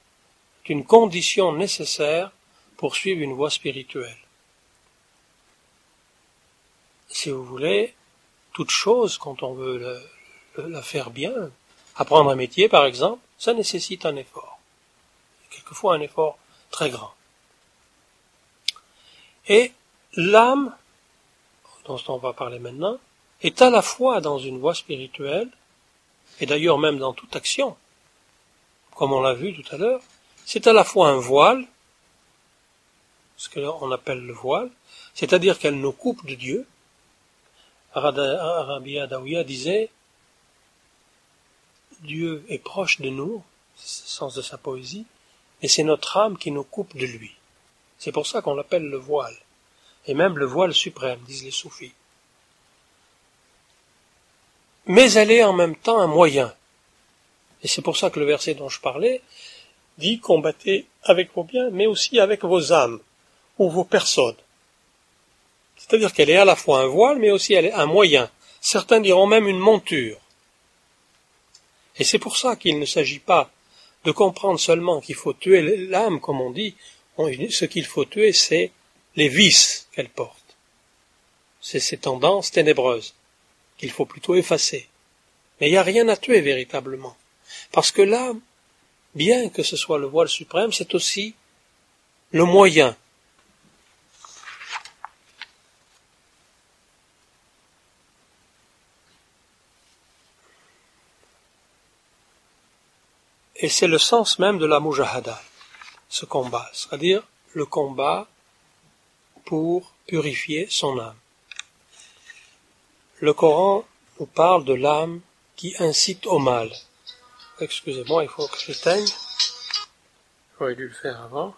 une condition nécessaire poursuivre une voie spirituelle. Si vous voulez, toute chose, quand on veut la faire bien, apprendre un métier par exemple, ça nécessite un effort. Quelquefois un effort très grand. Et l'âme, dont on va parler maintenant, est à la fois dans une voie spirituelle, et d'ailleurs même dans toute action, comme on l'a vu tout à l'heure, c'est à la fois un voile ce qu'on appelle le voile, c'est-à-dire qu'elle nous coupe de Dieu. Dawiya disait Dieu est proche de nous, c'est le sens de sa poésie, et c'est notre âme qui nous coupe de lui. C'est pour ça qu'on l'appelle le voile, et même le voile suprême, disent les soufis. Mais elle est en même temps un moyen. Et c'est pour ça que le verset dont je parlais dit combattez avec vos biens, mais aussi avec vos âmes ou vos personnes. C'est-à-dire qu'elle est à la fois un voile, mais aussi elle est un moyen. Certains diront même une monture. Et c'est pour ça qu'il ne s'agit pas de comprendre seulement qu'il faut tuer l'âme, comme on dit. Ce qu'il faut tuer, c'est les vices qu'elle porte. C'est ces tendances ténébreuses qu'il faut plutôt effacer. Mais il n'y a rien à tuer véritablement. Parce que l'âme, bien que ce soit le voile suprême, c'est aussi le moyen. Et c'est le sens même de la mujahada, ce combat, c'est-à-dire le combat pour purifier son âme. Le Coran nous parle de l'âme qui incite au mal. Excusez-moi, il faut que j'éteigne. J'aurais dû le faire avant.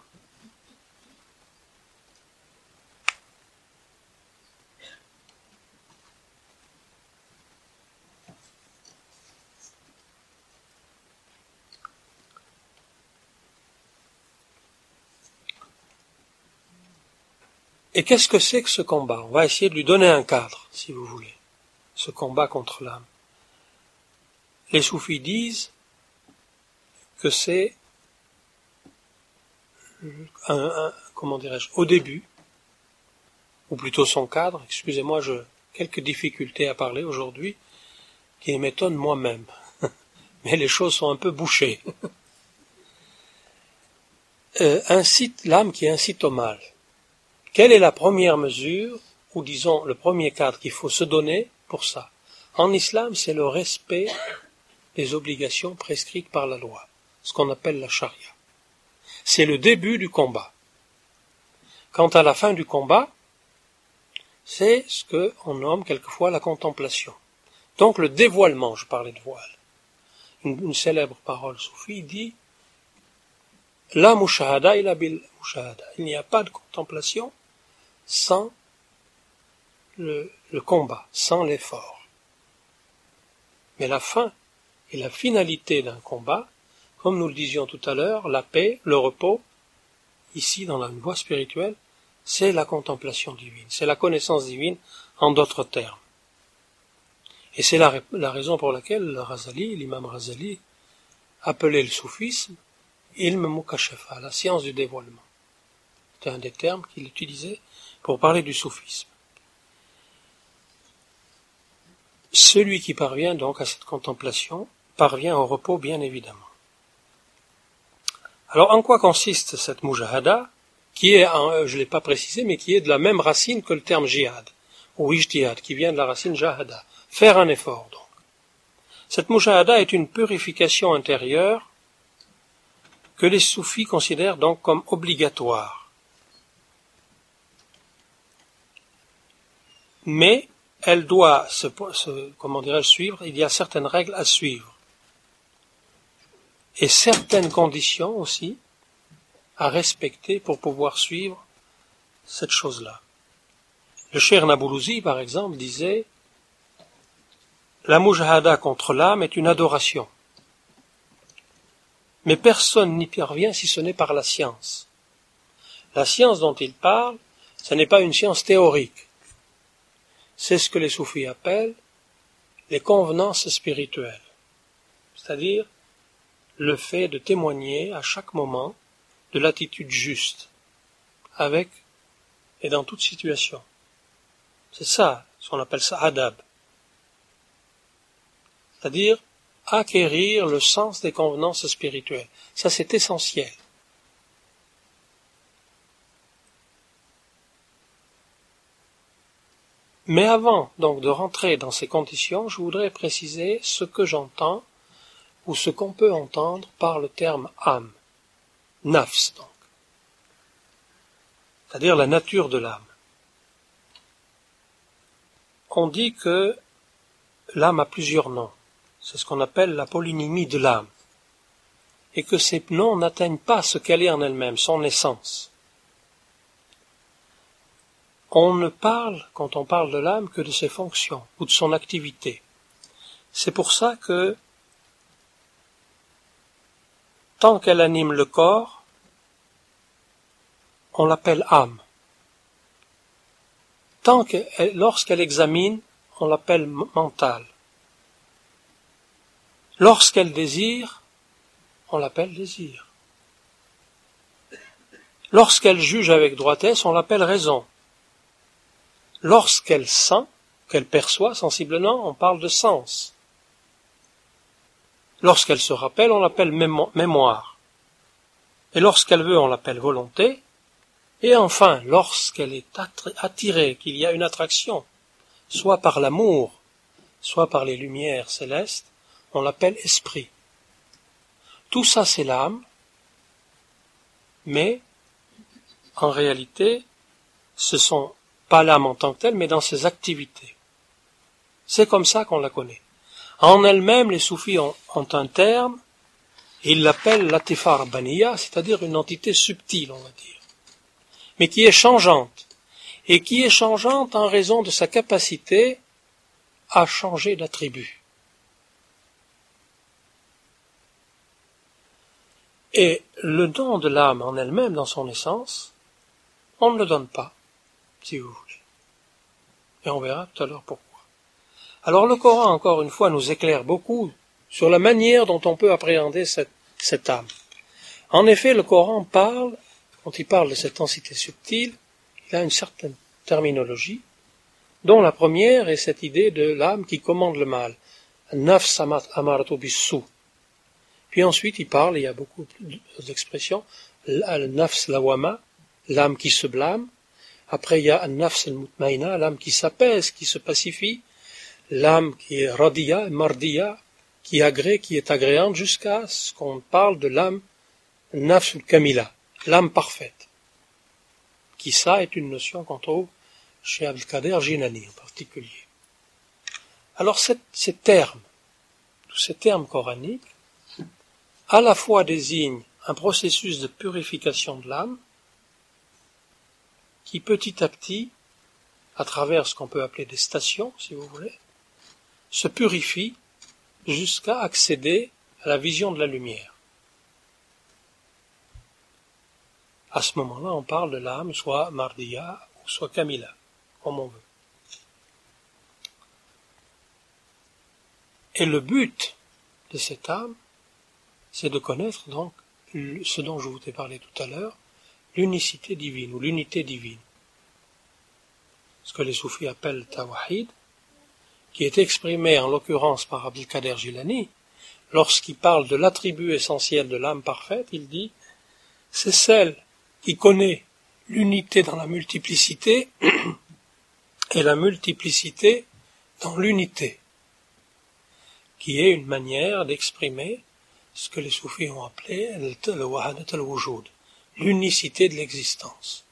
Et qu'est-ce que c'est que ce combat? On va essayer de lui donner un cadre, si vous voulez, ce combat contre l'âme. Les soufis disent que c'est un, comment dirais-je, au début, ou plutôt son cadre, excusez-moi, je quelques difficultés à parler aujourd'hui, qui m'étonnent moi-même. (laughs) Mais les choses sont un peu bouchées. (laughs) euh, incite l'âme qui incite au mal. Quelle est la première mesure, ou disons le premier cadre qu'il faut se donner pour ça? En islam, c'est le respect des obligations prescrites par la loi, ce qu'on appelle la charia. C'est le début du combat. Quant à la fin du combat, c'est ce qu'on nomme quelquefois la contemplation. Donc le dévoilement, je parlais de voile. Une, célèbre parole soufie dit La mushahada ila bil mushahada. Il n'y a pas de contemplation sans le, combat, sans l'effort. Mais la fin et la finalité d'un combat, comme nous le disions tout à l'heure, la paix, le repos, ici dans la voie spirituelle, c'est la contemplation divine, c'est la connaissance divine en d'autres termes. Et c'est la, raison pour laquelle le Razali, l'imam Razali, appelait le soufisme ilm mukashafa, la science du dévoilement. C'est un des termes qu'il utilisait pour parler du soufisme. Celui qui parvient donc à cette contemplation parvient au repos bien évidemment. Alors en quoi consiste cette mujahada qui est, je ne l'ai pas précisé, mais qui est de la même racine que le terme jihad, ou ijtihad, qui vient de la racine jahada, faire un effort donc. Cette mujahada est une purification intérieure que les soufis considèrent donc comme obligatoire mais elle doit se, comment dirais-je suivre, il y a certaines règles à suivre et certaines conditions aussi à respecter pour pouvoir suivre cette chose-là. Le cher Naboulouzi, par exemple, disait La mujahada contre l'âme est une adoration. Mais personne n'y parvient si ce n'est par la science. La science dont il parle, ce n'est pas une science théorique. C'est ce que les soufis appellent les convenances spirituelles, c'est-à-dire le fait de témoigner à chaque moment de l'attitude juste, avec et dans toute situation. C'est ça, qu'on appelle ça adab. C'est-à-dire acquérir le sens des convenances spirituelles. Ça, c'est essentiel. Mais avant donc de rentrer dans ces conditions, je voudrais préciser ce que j'entends ou ce qu'on peut entendre par le terme âme, nafs donc, c'est-à-dire la nature de l'âme. On dit que l'âme a plusieurs noms, c'est ce qu'on appelle la polynymie de l'âme, et que ces noms n'atteignent pas ce qu'elle est en elle-même, son essence. On ne parle, quand on parle de l'âme, que de ses fonctions ou de son activité. C'est pour ça que tant qu'elle anime le corps, on l'appelle âme. Tant que, lorsqu'elle examine, on l'appelle mental. Lorsqu'elle désire, on l'appelle désir. Lorsqu'elle juge avec droitesse, on l'appelle raison. Lorsqu'elle sent, qu'elle perçoit sensiblement, on parle de sens. Lorsqu'elle se rappelle, on l'appelle mémoire. Et lorsqu'elle veut, on l'appelle volonté. Et enfin, lorsqu'elle est attirée, qu'il y a une attraction, soit par l'amour, soit par les lumières célestes, on l'appelle esprit. Tout ça, c'est l'âme, mais en réalité, ce sont pas l'âme en tant que telle, mais dans ses activités. C'est comme ça qu'on la connaît. En elle-même, les soufis ont, un terme, ils l'appellent l'atifar baniya, c'est-à-dire une entité subtile, on va dire, mais qui est changeante, et qui est changeante en raison de sa capacité à changer d'attribut. Et le don de l'âme en elle-même, dans son essence, on ne le donne pas, si vous voulez. Et on verra tout à l'heure pourquoi. Alors le Coran, encore une fois, nous éclaire beaucoup sur la manière dont on peut appréhender cette, âme. En effet, le Coran parle, quand il parle de cette densité subtile, il a une certaine terminologie, dont la première est cette idée de l'âme qui commande le mal. Nafs Puis ensuite, il parle, il y a beaucoup d'expressions, l'âme qui se blâme. Après, il y a nafs al l'âme qui s'apaise, qui se pacifie l'âme qui est radia, mardia, qui agrée, qui est agréante, jusqu'à ce qu'on parle de l'âme nafs kamila, l'âme parfaite. Qui ça est une notion qu'on trouve chez Abdelkader Jinani en particulier. Alors ces termes, tous ces termes coraniques, à la fois désignent un processus de purification de l'âme, qui petit à petit, à travers ce qu'on peut appeler des stations, si vous voulez, se purifie jusqu'à accéder à la vision de la lumière. À ce moment-là, on parle de l'âme, soit Mardia ou soit Camilla, comme on veut. Et le but de cette âme, c'est de connaître donc ce dont je vous ai parlé tout à l'heure, l'unicité divine ou l'unité divine. Ce que les soufis appellent Tawahid, qui est exprimé en l'occurrence par Abdelkader Gilani, lorsqu'il parle de l'attribut essentiel de l'âme parfaite, il dit c'est celle qui connaît l'unité dans la multiplicité (clears throat) et la multiplicité dans l'unité, qui est une manière d'exprimer ce que les soufis ont appelé le wahadat al-wujud, l'unicité de l'existence.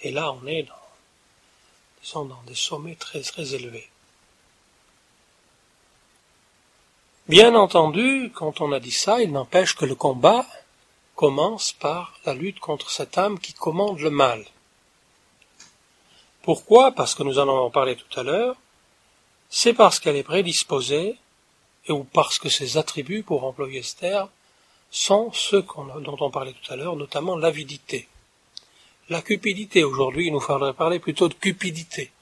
Et là, on est dans, dans des sommets très très élevés. Bien entendu, quand on a dit ça, il n'empêche que le combat commence par la lutte contre cette âme qui commande le mal. Pourquoi? Parce que nous en avons parlé tout à l'heure, c'est parce qu'elle est prédisposée, et ou parce que ses attributs, pour employer ce terme, sont ceux dont on parlait tout à l'heure, notamment l'avidité. La cupidité, aujourd'hui, il nous faudrait parler plutôt de cupidité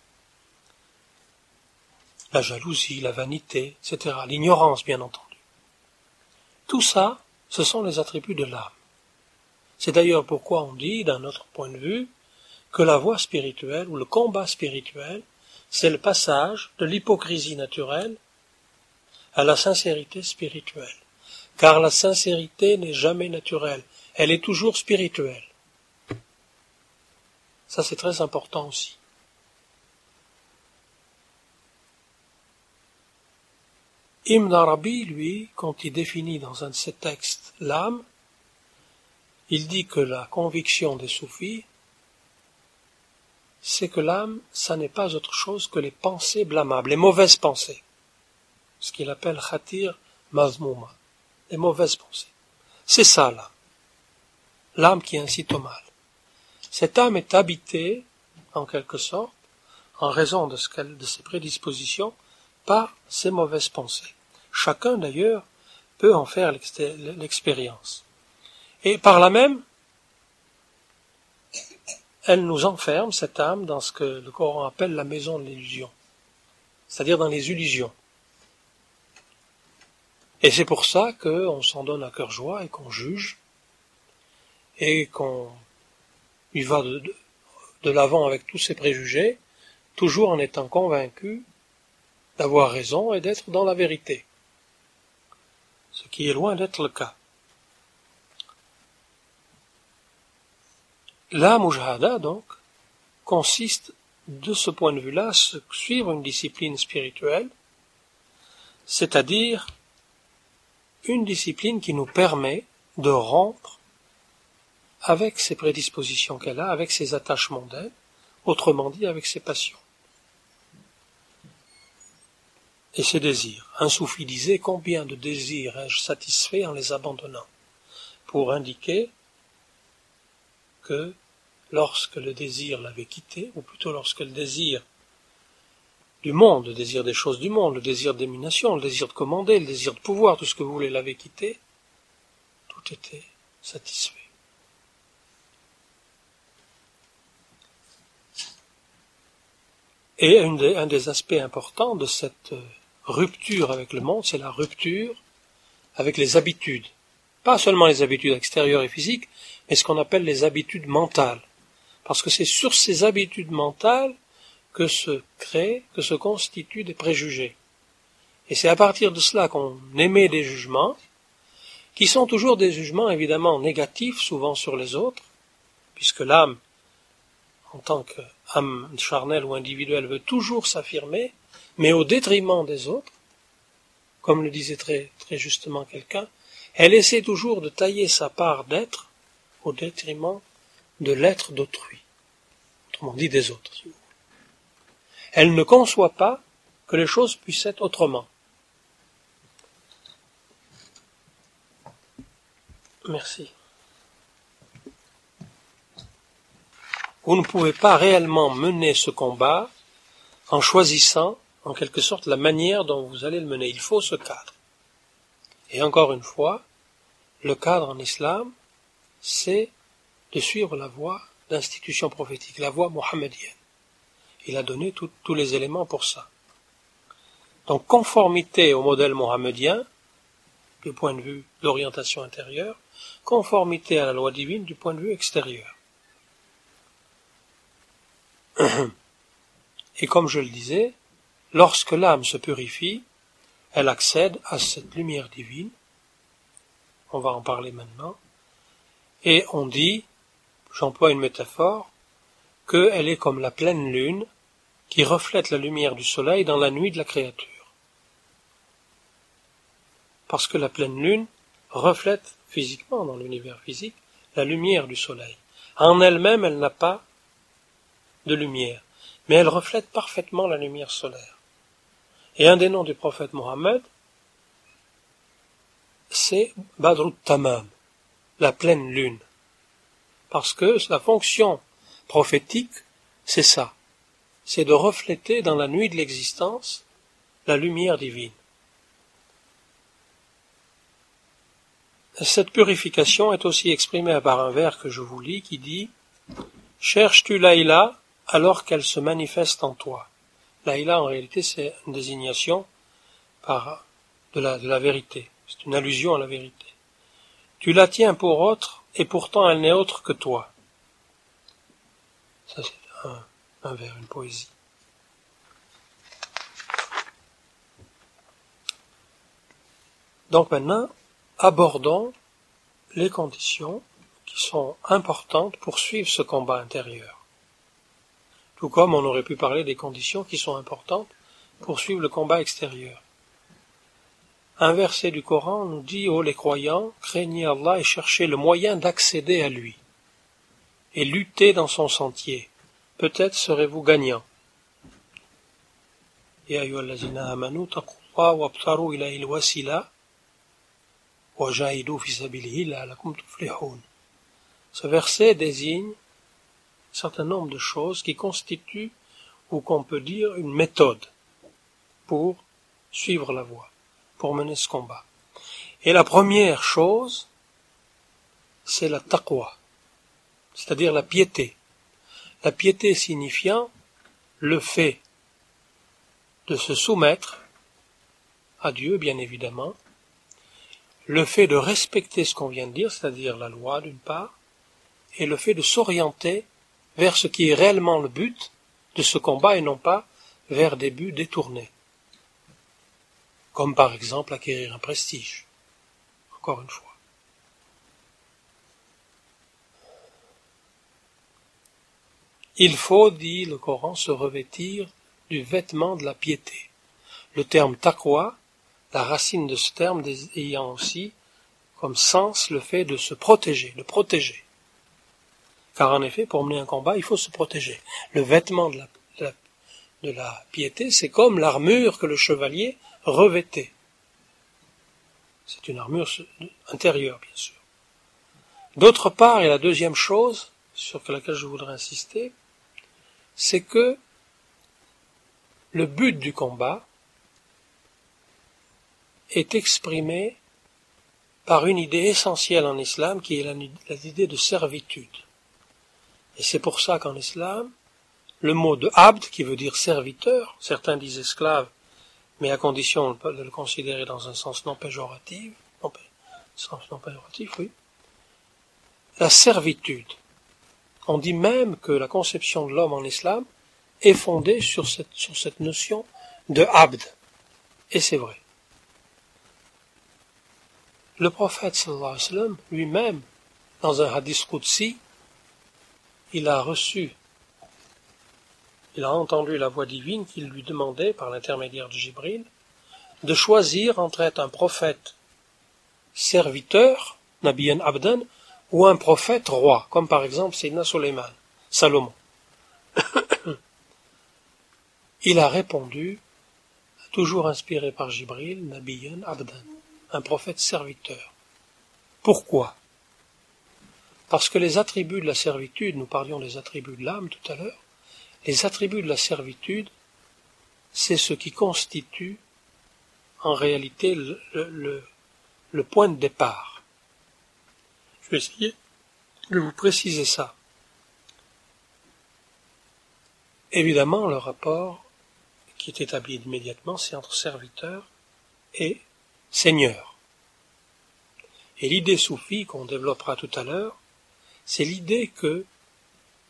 la jalousie, la vanité, etc., l'ignorance, bien entendu. Tout ça, ce sont les attributs de l'âme. C'est d'ailleurs pourquoi on dit, d'un autre point de vue, que la voie spirituelle ou le combat spirituel, c'est le passage de l'hypocrisie naturelle à la sincérité spirituelle. Car la sincérité n'est jamais naturelle, elle est toujours spirituelle. Ça c'est très important aussi. Ibn Arabi, lui, quand il définit dans un de ses textes l'âme, il dit que la conviction des soufis, c'est que l'âme, ça n'est pas autre chose que les pensées blâmables, les mauvaises pensées. Ce qu'il appelle khatir mazmouma, les mauvaises pensées. C'est ça l'âme. L'âme qui incite au mal. Cette âme est habitée, en quelque sorte, en raison de, ce de ses prédispositions, par ces mauvaises pensées. Chacun d'ailleurs peut en faire l'expérience. Et par là même, elle nous enferme, cette âme, dans ce que le Coran appelle la maison de l'illusion, c'est-à-dire dans les illusions. Et c'est pour ça qu'on s'en donne à cœur joie et qu'on juge, et qu'on y va de, l'avant avec tous ses préjugés, toujours en étant convaincu d'avoir raison et d'être dans la vérité. ce qui est loin d'être le cas. La mujahada, donc, consiste de ce point de vue-là, à suivre une discipline spirituelle, c'est-à-dire une discipline qui nous permet de rompre avec ses prédispositions qu'elle a, avec ses attachements d'elle, autrement dit avec ses passions. Et ses désirs. Un soufi disait combien de désirs ai-je satisfait en les abandonnant? pour indiquer que lorsque le désir l'avait quitté, ou plutôt lorsque le désir du monde, le désir des choses du monde, le désir d'émination, le désir de commander, le désir de pouvoir, tout ce que vous voulez l'avait quitté, tout était satisfait. Et un des, un des aspects importants de cette rupture avec le monde, c'est la rupture avec les habitudes. Pas seulement les habitudes extérieures et physiques, mais ce qu'on appelle les habitudes mentales. Parce que c'est sur ces habitudes mentales que se créent, que se constituent des préjugés. Et c'est à partir de cela qu'on émet des jugements, qui sont toujours des jugements évidemment négatifs, souvent sur les autres, puisque l'âme, en tant qu'âme charnelle ou individuelle, veut toujours s'affirmer, mais au détriment des autres, comme le disait très, très justement quelqu'un, elle essaie toujours de tailler sa part d'être au détriment de l'être d'autrui, autrement dit des autres. Elle ne conçoit pas que les choses puissent être autrement. Merci. Vous ne pouvez pas réellement mener ce combat en choisissant en quelque sorte la manière dont vous allez le mener. Il faut ce cadre. Et encore une fois, le cadre en islam, c'est de suivre la voie d'institution prophétique, la voie mohammedienne. Il a donné tous les éléments pour ça. Donc conformité au modèle mohammedien, du point de vue d'orientation intérieure, conformité à la loi divine du point de vue extérieur. Et comme je le disais, lorsque l'âme se purifie, elle accède à cette lumière divine. On va en parler maintenant. Et on dit, j'emploie une métaphore, qu'elle est comme la pleine lune qui reflète la lumière du soleil dans la nuit de la créature. Parce que la pleine lune reflète physiquement dans l'univers physique la lumière du soleil. En elle-même, elle n'a pas de lumière, mais elle reflète parfaitement la lumière solaire. Et un des noms du prophète Mohammed, c'est Badrut Tamam, la pleine lune. Parce que la fonction prophétique, c'est ça. C'est de refléter dans la nuit de l'existence la lumière divine. Cette purification est aussi exprimée par un vers que je vous lis qui dit Cherches-tu Laïla alors qu'elle se manifeste en toi? Laïla, en réalité, c'est une désignation de la vérité. C'est une allusion à la vérité. Tu la tiens pour autre, et pourtant elle n'est autre que toi. Ça, c'est un, vers, une poésie. Donc maintenant, abordons les conditions qui sont importantes pour suivre ce combat intérieur. Tout comme on aurait pu parler des conditions qui sont importantes pour suivre le combat extérieur. Un verset du Coran nous dit, ô les croyants, craignez Allah et cherchez le moyen d'accéder à lui, et luttez dans son sentier, peut-être serez-vous gagnant. Ce verset désigne un certain nombre de choses qui constituent, ou qu'on peut dire, une méthode pour suivre la voie, pour mener ce combat. Et la première chose, c'est la taqwa, c'est-à-dire la piété. La piété signifiant le fait de se soumettre à Dieu, bien évidemment, le fait de respecter ce qu'on vient de dire, c'est-à-dire la loi d'une part, et le fait de s'orienter vers ce qui est réellement le but de ce combat et non pas vers des buts détournés, comme par exemple acquérir un prestige, encore une fois. Il faut, dit le Coran, se revêtir du vêtement de la piété. Le terme taqwa, la racine de ce terme ayant aussi comme sens le fait de se protéger, de protéger. Car en effet, pour mener un combat, il faut se protéger. Le vêtement de la, de la piété, c'est comme l'armure que le chevalier revêtait. C'est une armure intérieure, bien sûr. D'autre part, et la deuxième chose sur laquelle je voudrais insister, c'est que le but du combat est exprimé par une idée essentielle en islam qui est l'idée de servitude. Et c'est pour ça qu'en islam, le mot de abd, qui veut dire serviteur, certains disent esclave, mais à condition de le considérer dans un sens non péjoratif, non, péjoratif, oui, la servitude on dit même que la conception de l'homme en islam est fondée sur cette, notion de abd. Et c'est vrai. Le prophète sallallahu lui-même, dans un hadith Qudsi, il a reçu, il a entendu la voix divine qui lui demandait, par l'intermédiaire de Jibril, de choisir entre être un prophète serviteur, Nabiyan Abdan, ou un prophète roi, comme par exemple Sayyidina Suleiman, Salomon. (coughs) Il a répondu, toujours inspiré par Jibril, Nabiyan Abdan, un prophète serviteur. Pourquoi? Parce que les attributs de la servitude, nous parlions des attributs de l'âme tout à l'heure, les attributs de la servitude, c'est ce qui constitue en réalité le point de départ vais essayer de vous préciser ça. Évidemment, le rapport qui est établi immédiatement, c'est entre serviteur et seigneur. Et l'idée soufie qu'on développera tout à l'heure, c'est l'idée que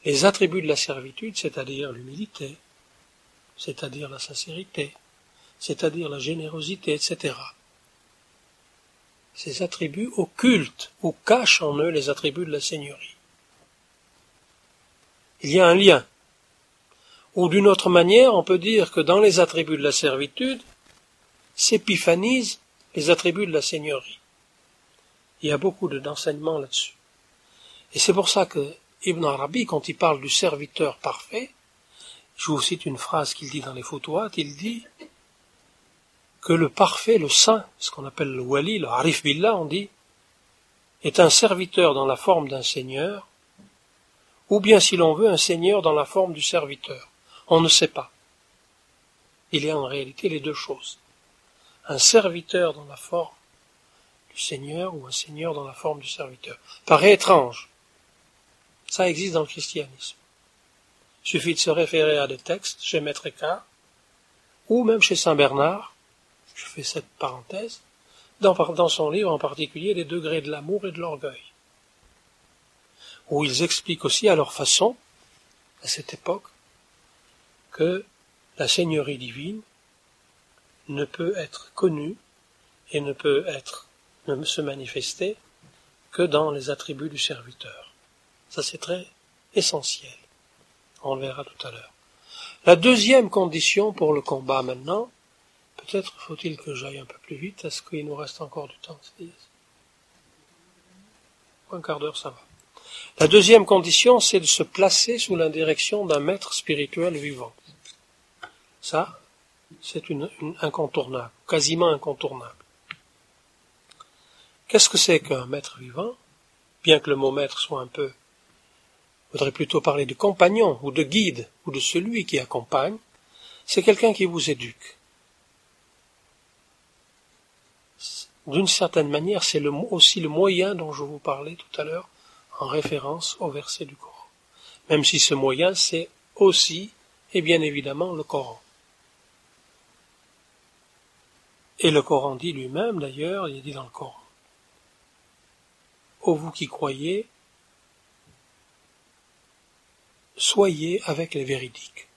les attributs de la servitude, c'est-à-dire l'humilité, c'est-à-dire la sincérité, c'est-à-dire la générosité, etc., ces attributs occultent ou cachent en eux les attributs de la Seigneurie. Il y a un lien. Ou d'une autre manière, on peut dire que dans les attributs de la servitude, s'épiphanisent les attributs de la Seigneurie. Il y a beaucoup d'enseignements là-dessus. Et c'est pour ça que Ibn Arabi, quand il parle du serviteur parfait, je vous cite une phrase qu'il dit dans les Foutuat, il dit que le parfait, le saint, ce qu'on appelle le wali, le harif billah, on dit, est un serviteur dans la forme d'un seigneur, ou bien, si l'on veut, un seigneur dans la forme du serviteur. On ne sait pas. Il y a en réalité les deux choses. Un serviteur dans la forme du seigneur ou un seigneur dans la forme du serviteur. Paraît étrange. Ça existe dans le christianisme. Il suffit de se référer à des textes chez Maître Écart, ou même chez Saint Bernard, je fais cette parenthèse, dans, son livre en particulier Les degrés de l'amour et de l'orgueil, où ils expliquent aussi à leur façon, à cette époque, que la Seigneurie divine ne peut être connue et ne peut être, ne se manifester que dans les attributs du serviteur. Ça c'est très essentiel. On le verra tout à l'heure. La deuxième condition pour le combat maintenant, Peut-être faut-il que j'aille un peu plus vite. Est-ce qu'il nous reste encore du temps? Un quart d'heure, ça va. La deuxième condition, c'est de se placer sous la direction d'un maître spirituel vivant. Ça, c'est une, incontournable, quasiment incontournable. Qu'est-ce que c'est qu'un maître vivant? Bien que le mot maître soit un peu, voudrait plutôt parler de compagnon ou de guide ou de celui qui accompagne, c'est quelqu'un qui vous éduque. D'une certaine manière, c'est aussi le moyen dont je vous parlais tout à l'heure en référence au verset du Coran. Même si ce moyen, c'est aussi et bien évidemment le Coran. Et le Coran dit lui-même, d'ailleurs, il dit dans le Coran, Ô vous qui croyez, soyez avec les véridiques.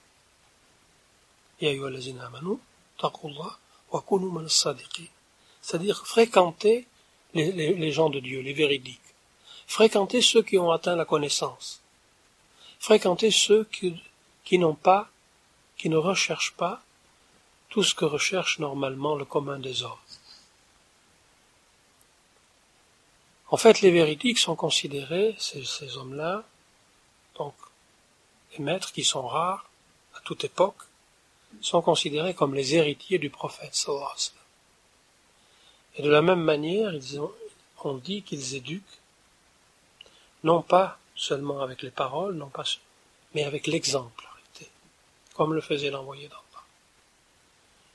C'est-à-dire fréquenter les, gens de Dieu, les véridiques. Fréquentez ceux qui ont atteint la connaissance. Fréquentez ceux qui, n'ont pas, qui ne recherchent pas tout ce que recherche normalement le commun des hommes. En fait, les véridiques sont considérés, ces, ces hommes-là, donc les maîtres qui sont rares à toute époque, sont considérés comme les héritiers du prophète sallallahu Et de la même manière, ils ont, on dit qu'ils éduquent, non pas seulement avec les paroles, non pas, mais avec l'exemplarité, comme le faisait l'envoyé d'Allah.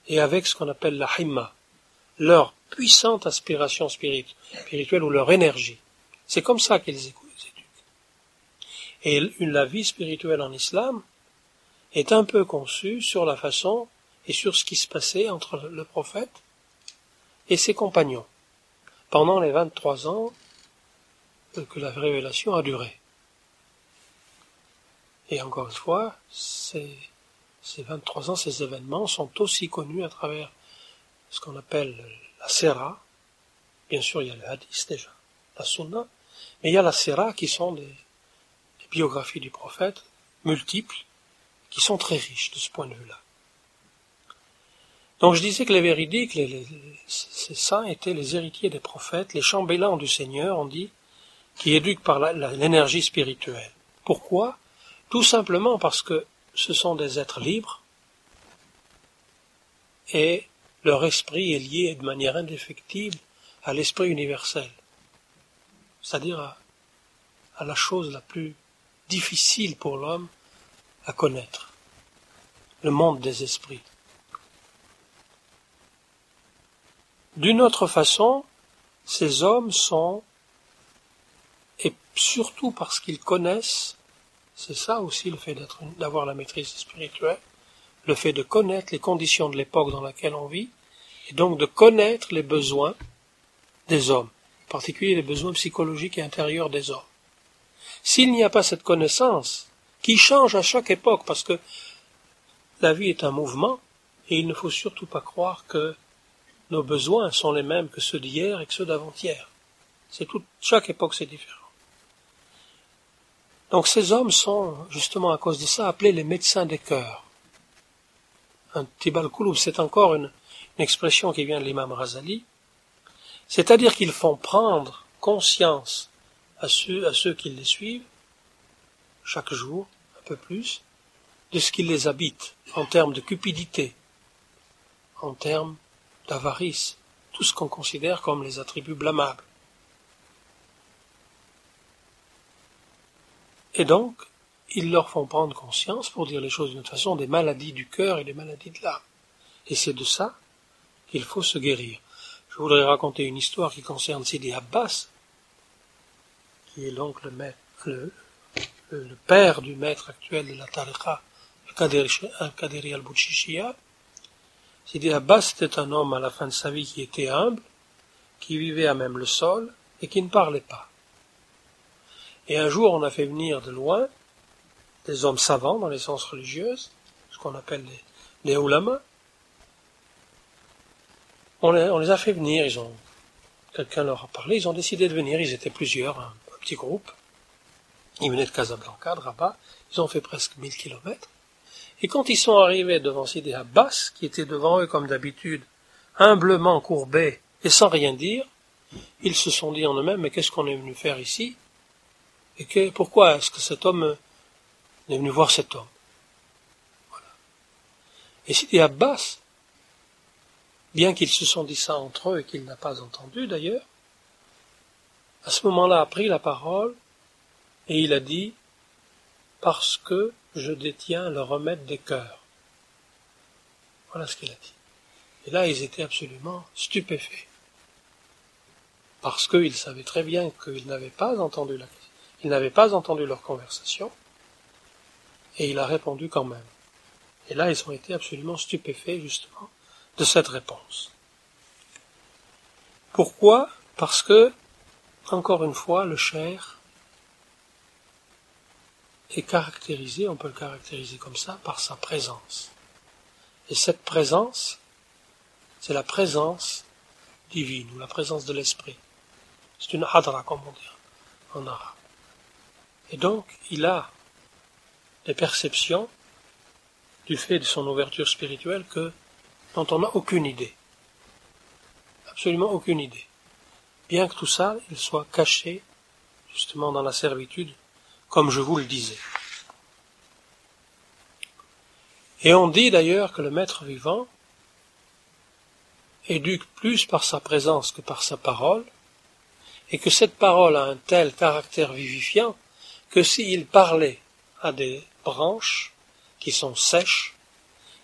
Et avec ce qu'on appelle la himma, leur puissante aspiration spirituelle ou leur énergie. C'est comme ça qu'ils éduquent. Et la vie spirituelle en islam est un peu conçue sur la façon et sur ce qui se passait entre le prophète et ses compagnons pendant les 23 ans que la révélation a duré. Et encore une fois, ces, ces 23 ans, ces événements sont aussi connus à travers ce qu'on appelle la Sera. Bien sûr, il y a le Hadith déjà, la Sunna, mais il y a la Sera qui sont des biographies du prophète multiples qui sont très riches de ce point de vue-là. Donc je disais que les véridiques, les, ces saints étaient les héritiers des prophètes, les chambellans du Seigneur, on dit, qui éduquent par l'énergie spirituelle. Pourquoi? Tout simplement parce que ce sont des êtres libres et leur esprit est lié de manière indéfectible à l'esprit universel, c'est-à-dire à, à la chose la plus difficile pour l'homme à connaître, le monde des esprits. D'une autre façon, ces hommes sont, et surtout parce qu'ils connaissent, c'est ça aussi le fait d'avoir la maîtrise spirituelle, le fait de connaître les conditions de l'époque dans laquelle on vit, et donc de connaître les besoins des hommes, en particulier les besoins psychologiques et intérieurs des hommes. S'il n'y a pas cette connaissance, qui change à chaque époque, parce que la vie est un mouvement, et il ne faut surtout pas croire que nos besoins sont les mêmes que ceux d'hier et que ceux d'avant-hier. Chaque époque c'est différent. Donc ces hommes sont, justement à cause de ça, appelés les médecins des cœurs. Un tibal c'est encore une, expression qui vient de l'imam Razali, c'est-à-dire qu'ils font prendre conscience à ceux, à ceux qui les suivent, chaque jour, un peu plus, de ce qui les habite, en termes de cupidité, en termes d'avarice, tout ce qu'on considère comme les attributs blâmables. Et donc, ils leur font prendre conscience, pour dire les choses d'une autre façon, des maladies du cœur et des maladies de l'âme. Et c'est de ça qu'il faut se guérir. Je voudrais raconter une histoire qui concerne Sidi Abbas, qui est donc le, père du maître actuel de la tariqa, Al-Qadiri al-Bouchishiya, Sidi Abbas était un homme à la fin de sa vie qui était humble, qui vivait à même le sol et qui ne parlait pas. Et un jour, on a fait venir de loin des hommes savants dans les sens religieuses, ce qu'on appelle les, les. On les, on les, a fait venir, ils ont, quelqu'un leur a parlé, ils ont décidé de venir, ils étaient plusieurs, un, petit groupe. Ils venaient de Casablanca, de Rabat, ils ont fait presque mille kilomètres. Et quand ils sont arrivés devant Sidi Abbas, qui était devant eux comme d'habitude, humblement courbés et sans rien dire, ils se sont dit en eux-mêmes, mais qu'est-ce qu'on est venu faire ici? Et que, pourquoi est-ce que cet homme est venu voir cet homme? Voilà. Et Sidi Abbas, bien qu'ils se sont dit ça entre eux et qu'il n'a pas entendu d'ailleurs, à ce moment-là a pris la parole et il a dit, parce que je détiens le remède des cœurs. Voilà ce qu'il a dit. Et là, ils étaient absolument stupéfaits. Parce qu'ils savaient très bien qu'ils n'avaient pas entendu la ils n'avaient pas entendu leur conversation, et il a répondu quand même. Et là, ils ont été absolument stupéfaits, justement, de cette réponse. Pourquoi? Parce que, encore une fois, le cher est caractérisé, on peut le caractériser comme ça, par sa présence. Et cette présence, c'est la présence divine ou la présence de l'esprit. C'est une hadra, comme on dit en arabe. Et donc, il a des perceptions du fait de son ouverture spirituelle que, dont on n'a aucune idée. Absolument aucune idée. Bien que tout ça, il soit caché, justement, dans la servitude, comme je vous le disais. Et on dit d'ailleurs que le maître vivant éduque plus par sa présence que par sa parole, et que cette parole a un tel caractère vivifiant que s'il parlait à des branches qui sont sèches,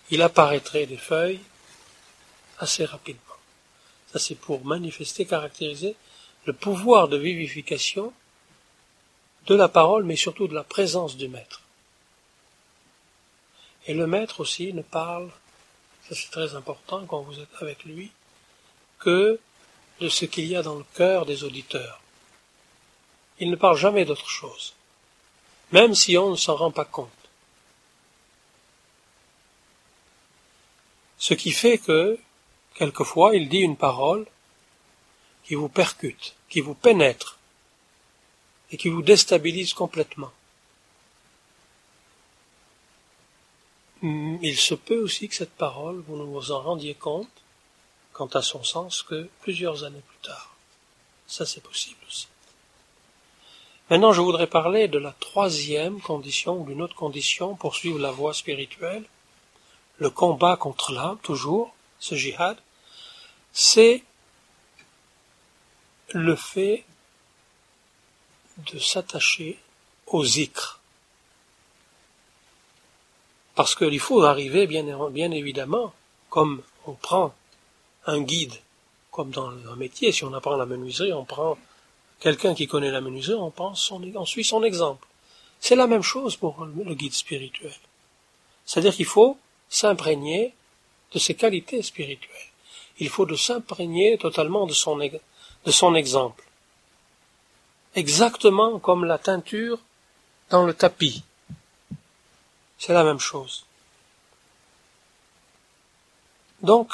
il apparaîtrait des feuilles assez rapidement. Ça c'est pour manifester, caractériser le pouvoir de vivification de la parole, mais surtout de la présence du maître. Et le maître aussi ne parle, ça c'est très important quand vous êtes avec lui, que de ce qu'il y a dans le cœur des auditeurs. Il ne parle jamais d'autre chose, même si on ne s'en rend pas compte. Ce qui fait que, quelquefois, il dit une parole qui vous percute, qui vous pénètre, et qui vous déstabilise complètement. Il se peut aussi que cette parole, vous ne vous en rendiez compte, quant à son sens que plusieurs années plus tard. Ça, c'est possible aussi. Maintenant, je voudrais parler de la troisième condition, ou d'une autre condition pour suivre la voie spirituelle, le combat contre l'âme, toujours, ce jihad, c'est le fait de s'attacher aux zikr. Parce qu'il faut arriver, bien, évidemment, comme on prend un guide, comme dans un métier, si on apprend la menuiserie, on prend quelqu'un qui connaît la menuiserie, on, suit son exemple. C'est la même chose pour le guide spirituel. C'est-à-dire qu'il faut s'imprégner de ses qualités spirituelles. Il faut de s'imprégner totalement de son exemple. Exactement comme la teinture dans le tapis. C'est la même chose. Donc,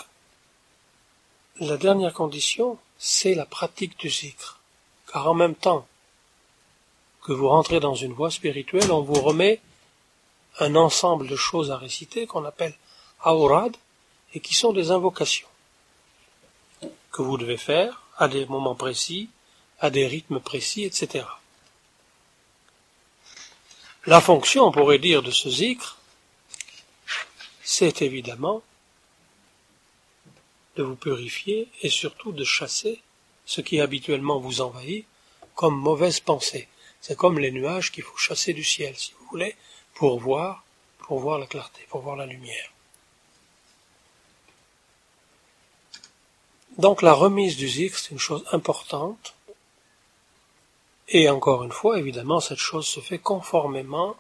la dernière condition, c'est la pratique du zikr. Car en même temps que vous rentrez dans une voie spirituelle, on vous remet un ensemble de choses à réciter qu'on appelle aurad et qui sont des invocations que vous devez faire à des moments précis, à des rythmes précis, etc. La fonction, on pourrait dire, de ce zikr, c'est évidemment de vous purifier et surtout de chasser ce qui habituellement vous envahit comme mauvaise pensée. C'est comme les nuages qu'il faut chasser du ciel, si vous voulez, pour voir, pour voir la clarté, pour voir la lumière. Donc la remise du zikr, c'est une chose importante. Et encore une fois, évidemment, cette chose se fait conformément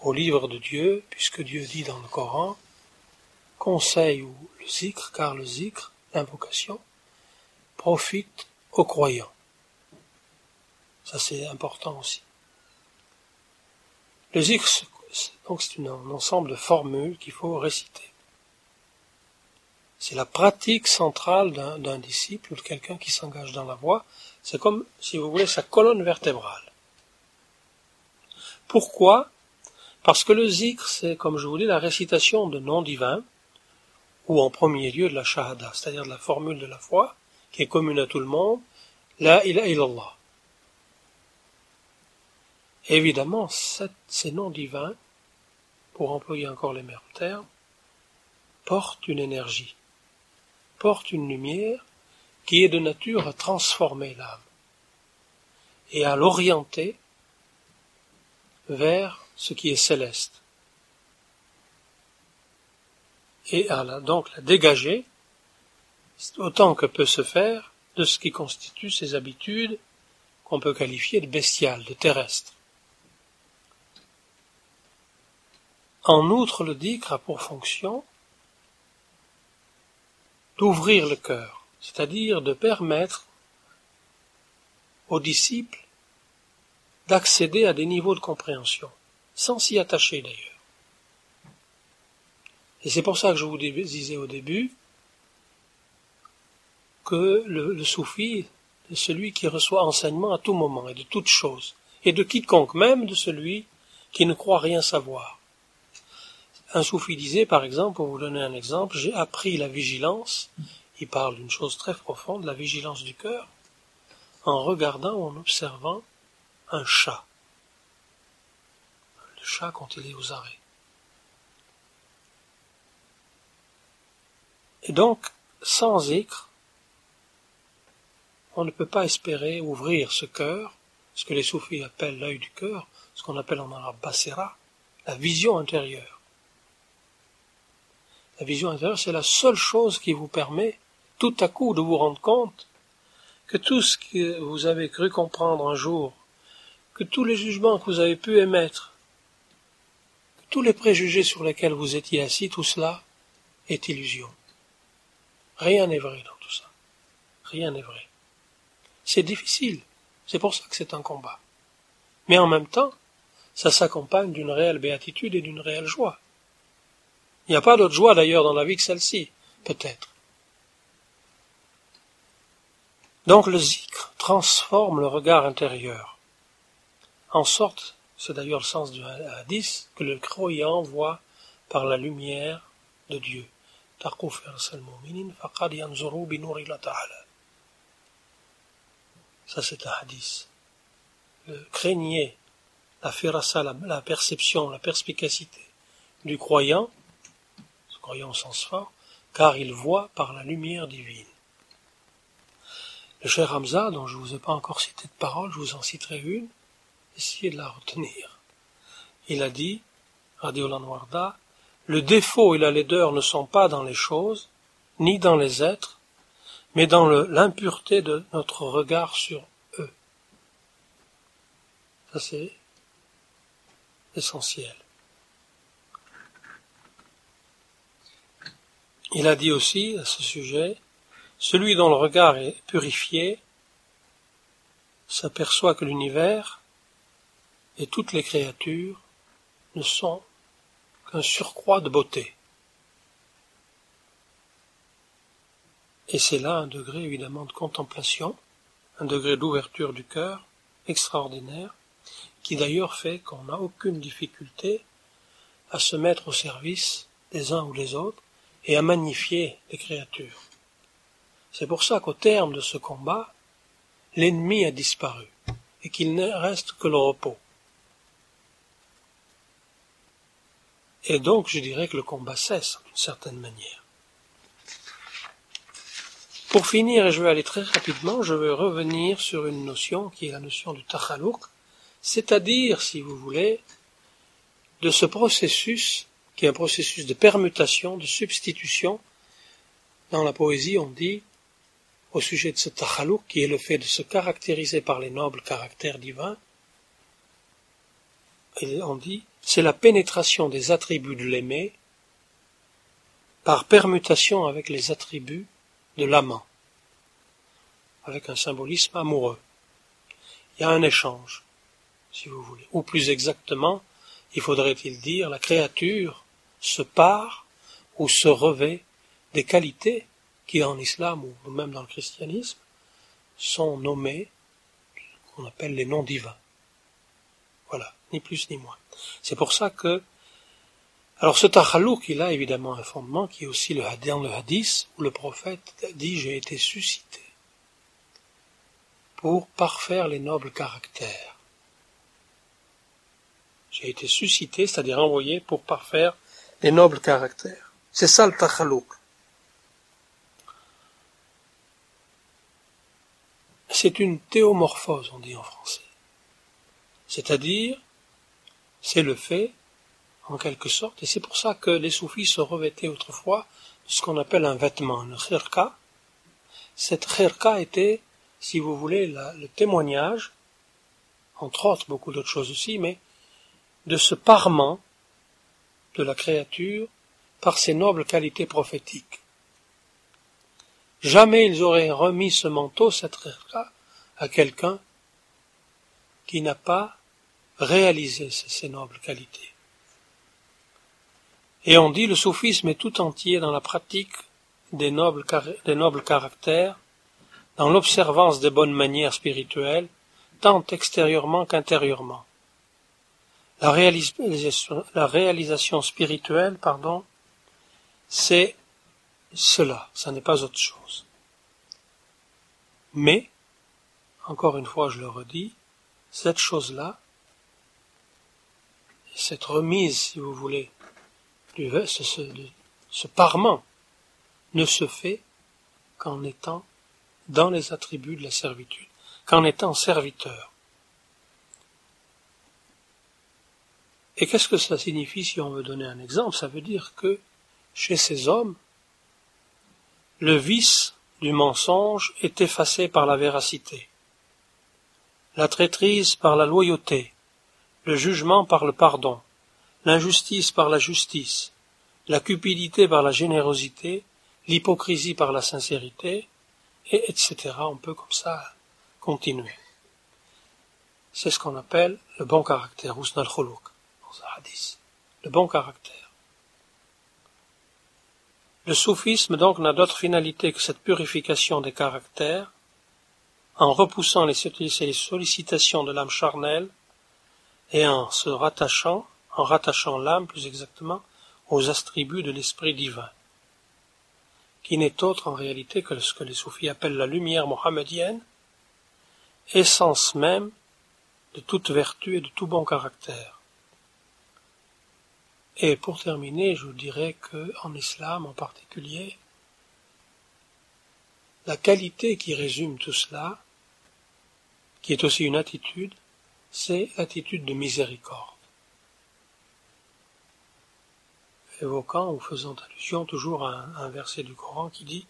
au livre de Dieu, puisque Dieu dit dans le Coran, conseil ou le zikr, car le zikr, l'invocation, profite aux croyants. Ça c'est important aussi. Le zikr, donc c'est un ensemble de formules qu'il faut réciter. C'est la pratique centrale d'un disciple ou de quelqu'un qui s'engage dans la voie. C'est comme, si vous voulez, sa colonne vertébrale. Pourquoi? Parce que le zikr, c'est, comme je vous dis, la récitation de noms divins, ou en premier lieu de la shahada, c'est-à-dire de la formule de la foi, qui est commune à tout le monde, la ilaha illallah. Évidemment, ces noms divins, pour employer encore les mêmes termes, portent une énergie, portent une lumière qui est de nature à transformer l'âme et à l'orienter vers ce qui est céleste et à la, donc la dégager autant que peut se faire de ce qui constitue ses habitudes qu'on peut qualifier de bestiales, de terrestres. En outre, le dicre a pour fonction d'ouvrir le cœur, c'est-à-dire de permettre aux disciples d'accéder à des niveaux de compréhension, sans s'y attacher d'ailleurs. Et c'est pour ça que je vous disais au début que le, soufi de celui qui reçoit enseignement à tout moment et de toute chose, et de quiconque, même de celui qui ne croit rien savoir. Un soufi disait, par exemple, pour vous donner un exemple, j'ai appris la vigilance, il parle d'une chose très profonde, la vigilance du cœur, en regardant ou en observant un chat. Le chat quand il est aux arrêts. Et donc, sans écre, on ne peut pas espérer ouvrir ce cœur, ce que les soufis appellent l'œil du cœur, ce qu'on appelle en arabe basera, la vision intérieure. La vision intérieure, c'est la seule chose qui vous permet tout à coup de vous rendre compte que tout ce que vous avez cru comprendre un jour, que tous les jugements que vous avez pu émettre, que tous les préjugés sur lesquels vous étiez assis, tout cela est illusion. Rien n'est vrai dans tout ça. Rien n'est vrai. C'est difficile. C'est pour ça que c'est un combat. Mais en même temps, ça s'accompagne d'une réelle béatitude et d'une réelle joie. Il n'y a pas d'autre joie d'ailleurs dans la vie que celle-ci, peut-être. Donc le zikr transforme le regard intérieur, en sorte, c'est d'ailleurs le sens du hadith, que le croyant voit par la lumière de Dieu. Ça c'est un hadith. Le craignez la firasa, la perception, la perspicacité du croyant croyant au sens fort, car il voit par la lumière divine. Le cher Hamza, dont je ne vous ai pas encore cité de parole, je vous en citerai une, essayez de la retenir. Il a dit, Radio Lanwarda, le défaut et la laideur ne sont pas dans les choses, ni dans les êtres, mais dans l'impureté de notre regard sur eux. Ça c'est essentiel. Il a dit aussi à ce sujet, celui dont le regard est purifié s'aperçoit que l'univers et toutes les créatures ne sont qu'un surcroît de beauté. Et c'est là un degré évidemment de contemplation, un degré d'ouverture du cœur extraordinaire, qui d'ailleurs fait qu'on n'a aucune difficulté à se mettre au service des uns ou des autres, et à magnifier les créatures. C'est pour ça qu'au terme de ce combat, l'ennemi a disparu et qu'il ne reste que le repos. Et donc je dirais que le combat cesse d'une certaine manière. Pour finir, et je vais aller très rapidement, je vais revenir sur une notion qui est la notion du tachalouk, c'est-à-dire, si vous voulez, de ce processus qui est un processus de permutation, de substitution. Dans la poésie, on dit, au sujet de ce tachalouk, qui est le fait de se caractériser par les nobles caractères divins, on dit, c'est la pénétration des attributs de l'aimé par permutation avec les attributs de l'amant, avec un symbolisme amoureux. Il y a un échange, si vous voulez. Ou plus exactement, il faudrait-il dire, la créature se part ou se revêt des qualités qui en islam ou même dans le christianisme sont nommées qu'on appelle les noms divins. Voilà, ni plus ni moins. C'est pour ça que alors ce tachalouk, il a évidemment un fondement qui est aussi le dans le hadith où le prophète dit j'ai été suscité pour parfaire les nobles caractères. J'ai été suscité, c'est-à-dire envoyé pour parfaire les nobles caractères. C'est ça le tachalouk. C'est une théomorphose, on dit en français. C'est-à-dire, c'est le fait, en quelque sorte, et c'est pour ça que les soufis se revêtaient autrefois de ce qu'on appelle un vêtement, une khirka. Cette khirka était, si vous voulez, le témoignage, entre autres beaucoup d'autres choses aussi, mais de ce parement de la créature par ses nobles qualités prophétiques. Jamais ils auraient remis ce manteau, cette rêve-là, à quelqu'un qui n'a pas réalisé ces nobles qualités. Et on dit le soufisme est tout entier dans la pratique des nobles, caractères dans l'observance des bonnes manières spirituelles, tant extérieurement qu'intérieurement. La réalisation spirituelle, pardon, c'est cela, ça n'est pas autre chose. Mais, encore une fois je le redis, cette chose-là, cette remise, si vous voulez, du, ce, ce, ce parement, ne se fait qu'en étant dans les attributs de la servitude, qu'en étant serviteur. Et qu'est-ce que cela signifie si on veut donner un exemple? Ça veut dire que chez ces hommes, le vice du mensonge est effacé par la véracité, la traîtrise par la loyauté, le jugement par le pardon, l'injustice par la justice, la cupidité par la générosité, l'hypocrisie par la sincérité, et etc. On peut comme ça continuer. C'est ce qu'on appelle le bon caractère, hadith. Le bon caractère. Le soufisme donc n'a d'autre finalité que cette purification des caractères, en repoussant les sollicitations de l'âme charnelle et en se rattachant, en rattachant l'âme plus exactement, aux attributs de l'esprit divin qui n'est autre en réalité que ce que les soufis appellent la lumière mohammedienne, essence même de toute vertu et de tout bon caractère. Et pour terminer, je vous dirais que en islam en particulier, la qualité qui résume tout cela, qui est aussi une attitude, c'est l'attitude de miséricorde. évoquant ou faisant allusion toujours à un, verset du Coran qui dit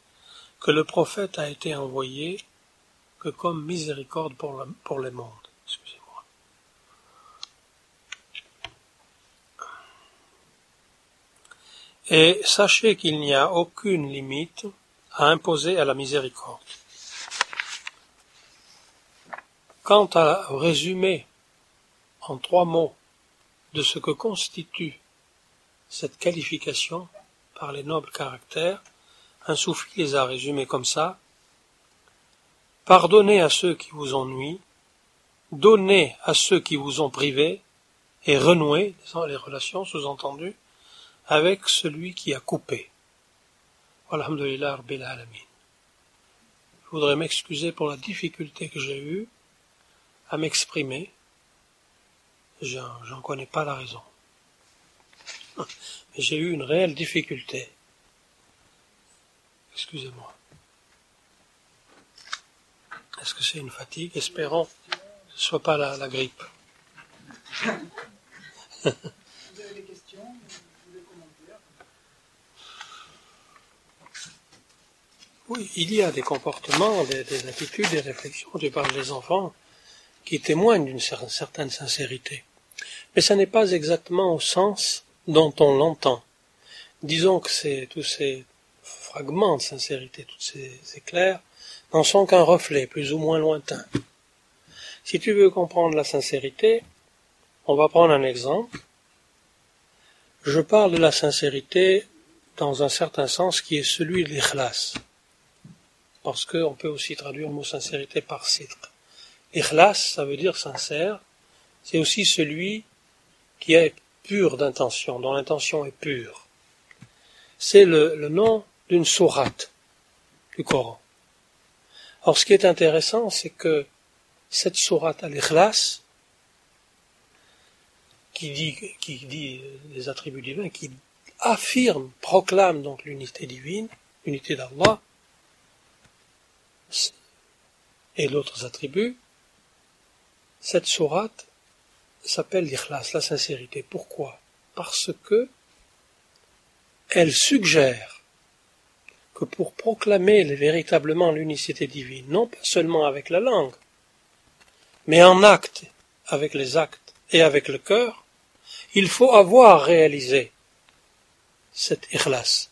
que le prophète a été envoyé que comme miséricorde pour, pour les mondes. Excusez-moi. Et sachez qu'il n'y a aucune limite à imposer à la miséricorde. Quant à résumer en trois mots de ce que constitue cette qualification par les nobles caractères, un soufi les a résumés comme ça. Pardonnez à ceux qui vous ennuient, donnez à ceux qui vous ont privé, et renouez, les relations sous-entendues, avec celui qui a coupé. Alhamdulillah. Je voudrais m'excuser pour la difficulté que j'ai eue à m'exprimer. J'en connais pas la raison. J'ai eu une réelle difficulté. Excusez-moi. Est-ce que c'est une fatigue? Espérons que ce ne soit pas la, la grippe. (laughs) Vous avez des questions des commentaires Il y a des comportements, des, des attitudes, des réflexions, tu parles des enfants, qui témoignent d'une certaine sincérité. Mais ce n'est pas exactement au sens dont on l'entend. Disons que tous ces fragments de sincérité, tous ces éclairs, n'en sont qu'un reflet plus ou moins lointain. Si tu veux comprendre la sincérité, on va prendre un exemple. Je parle de la sincérité dans un certain sens qui est celui de l'ikhlas. Parce qu'on peut aussi traduire le mot sincérité par sidq. Ikhlas, ça veut dire sincère. C'est aussi celui qui est pure d'intention, dont l'intention est pure. C'est le, nom d'une sourate du Coran. Or, ce qui est intéressant, c'est que cette sourate al-Ikhlas, qui dit, qui dit les attributs divins, qui affirme, proclame donc l'unité divine, l'unité d'Allah, et d'autres attributs, cette sourate s'appelle l'ikhlas, la sincérité. Pourquoi? Parce que elle suggère que pour proclamer véritablement l'unicité divine, non pas seulement avec la langue, mais en acte, avec les actes et avec le cœur, il faut avoir réalisé cette ikhlas.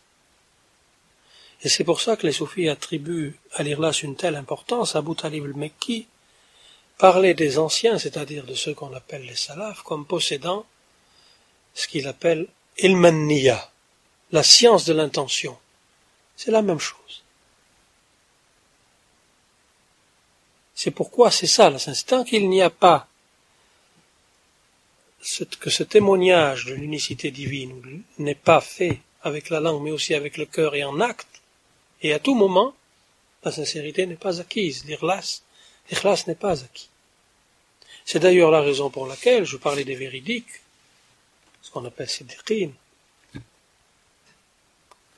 Et c'est pour ça que les soufis attribuent à l'ikhlas une telle importance. Abu Talib al-Mekki parler des anciens, c'est-à-dire de ceux qu'on appelle les salafs, comme possédant ce qu'il appelle ilmanniya, la science de l'intention. C'est la même chose. C'est pourquoi c'est ça la qu'il n'y a pas que ce témoignage de l'unicité divine n'est pas fait avec la langue, mais aussi avec le cœur et en acte, et à tout moment, la sincérité n'est pas acquise. L'ikhlas, n'est pas acquis. C'est d'ailleurs la raison pour laquelle je parlais des véridiques, ce qu'on appelle siddiqin,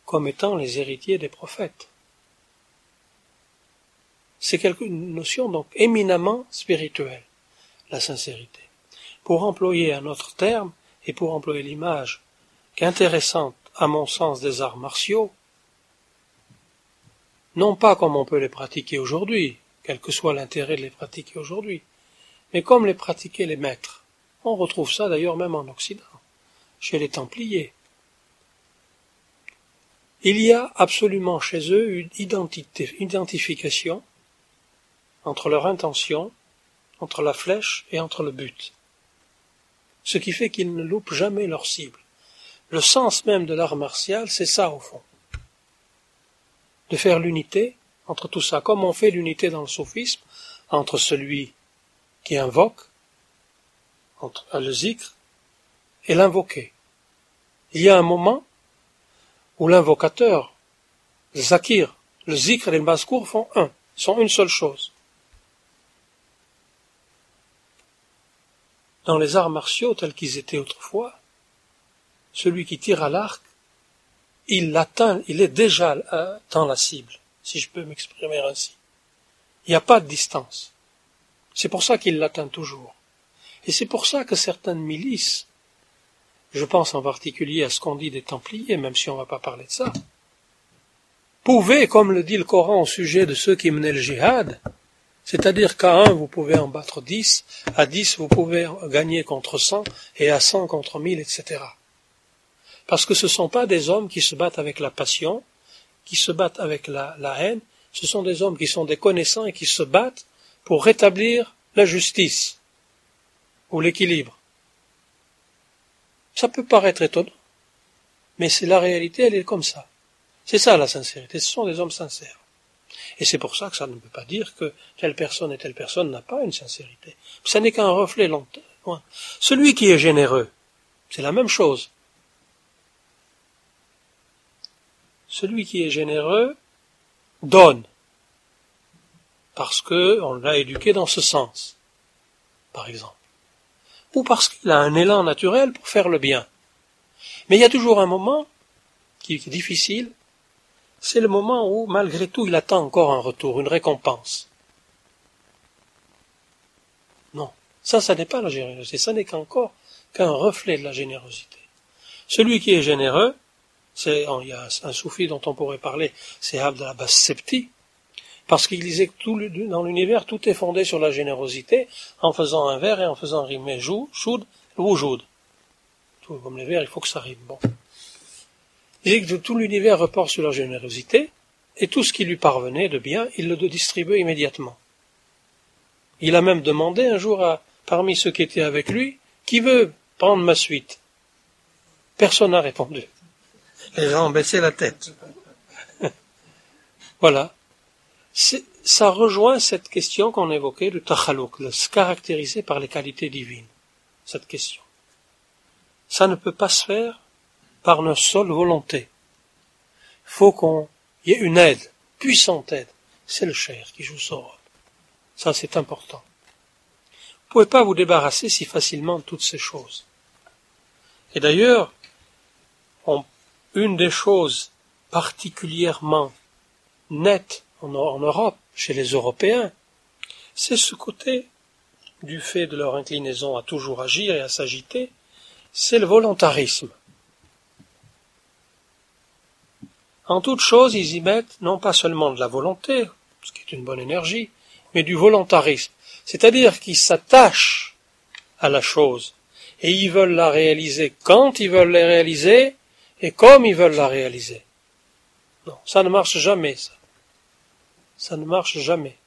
comme étant les héritiers des prophètes. C'est une notion donc éminemment spirituelle, la sincérité. Pour employer un autre terme, et pour employer l'image qu'intéressante à mon sens des arts martiaux, non pas comme on peut les pratiquer aujourd'hui, quel que soit l'intérêt de les pratiquer aujourd'hui, mais comme les pratiquaient les maîtres. On retrouve ça d'ailleurs même en Occident, chez les Templiers. Il y a absolument chez eux une identification entre leur intention, entre la flèche et entre le but. Ce qui fait qu'ils ne loupent jamais leur cible. Le sens même de l'art martial, c'est ça au fond. De faire l'unité entre tout ça, comme on fait l'unité dans le sophisme, entre celui qui invoque, entre le zikr, et l'invoqué. Il y a un moment où l'invocateur, le zakir, le zikr et le baskour font un, sont une seule chose. Dans les arts martiaux tels qu'ils étaient autrefois, celui qui tire à l'arc, il l'atteint, il est déjà euh, dans la cible, si je peux m'exprimer ainsi. Il n'y a pas de distance. C'est pour ça qu'il l'atteint toujours. Et c'est pour ça que certaines milices, je pense en particulier à ce qu'on dit des Templiers, même si on ne va pas parler de ça, pouvaient, comme le dit le Coran au sujet de ceux qui menaient le jihad, c'est-à-dire qu'à un, vous pouvez en battre dix, à dix, vous pouvez gagner contre cent, et à cent contre mille, etc. Parce que ce ne sont pas des hommes qui se battent avec la passion, qui se battent avec la, haine, ce sont des hommes qui sont des connaissants et qui se battent pour rétablir la justice ou l'équilibre. Ça peut paraître étonnant, mais c'est la réalité, elle est comme ça. C'est ça la sincérité, ce sont des hommes sincères. Et c'est pour ça que ça ne peut pas dire que telle personne et telle personne n'a pas une sincérité. Ce n'est qu'un reflet loin. Celui qui est généreux, c'est la même chose. Celui qui est généreux donne parce qu'on l'a éduqué dans ce sens, par exemple, ou parce qu'il a un élan naturel pour faire le bien. Mais il y a toujours un moment qui est difficile, c'est le moment où, malgré tout, il attend encore un retour, une récompense. Non, ça, ça n'est pas la générosité, ça n'est qu'encore qu'un reflet de la générosité. Celui qui est généreux, c'est, il y a un soufi dont on pourrait parler, c'est Abd Abbas Septi, parce qu'il disait que tout, dans l'univers, tout est fondé sur la générosité, en faisant un vers et en faisant rimer jou, choud, woujoud. Tout comme les vers, il faut que ça rime. Bon. Il disait que tout l'univers report sur la générosité, et tout ce qui lui parvenait de bien, il le distribuait immédiatement. Il a même demandé un jour à, parmi ceux qui étaient avec lui, qui veut prendre ma suite? Personne n'a répondu. Les gens ont la tête. (laughs) voilà ça rejoint cette question qu'on évoquait du tachalouk, caractériser par les qualités divines. Cette question. Ça ne peut pas se faire par notre seule volonté. Faut qu'on y ait une aide, puissante aide. C'est le cher qui joue son rôle. Ça, c'est important. Vous pouvez pas vous débarrasser si facilement de toutes ces choses. Et d'ailleurs, une des choses particulièrement nettes en, Europe, chez les Européens, c'est ce côté, du fait de leur inclinaison à toujours agir et à s'agiter, c'est le volontarisme. En toute chose, ils y mettent non pas seulement de la volonté, ce qui est une bonne énergie, mais du volontarisme. C'est-à-dire qu'ils s'attachent à la chose et ils veulent la réaliser quand ils veulent la réaliser et comme ils veulent la réaliser. Non, ça ne marche jamais, ça ça ne marche jamais.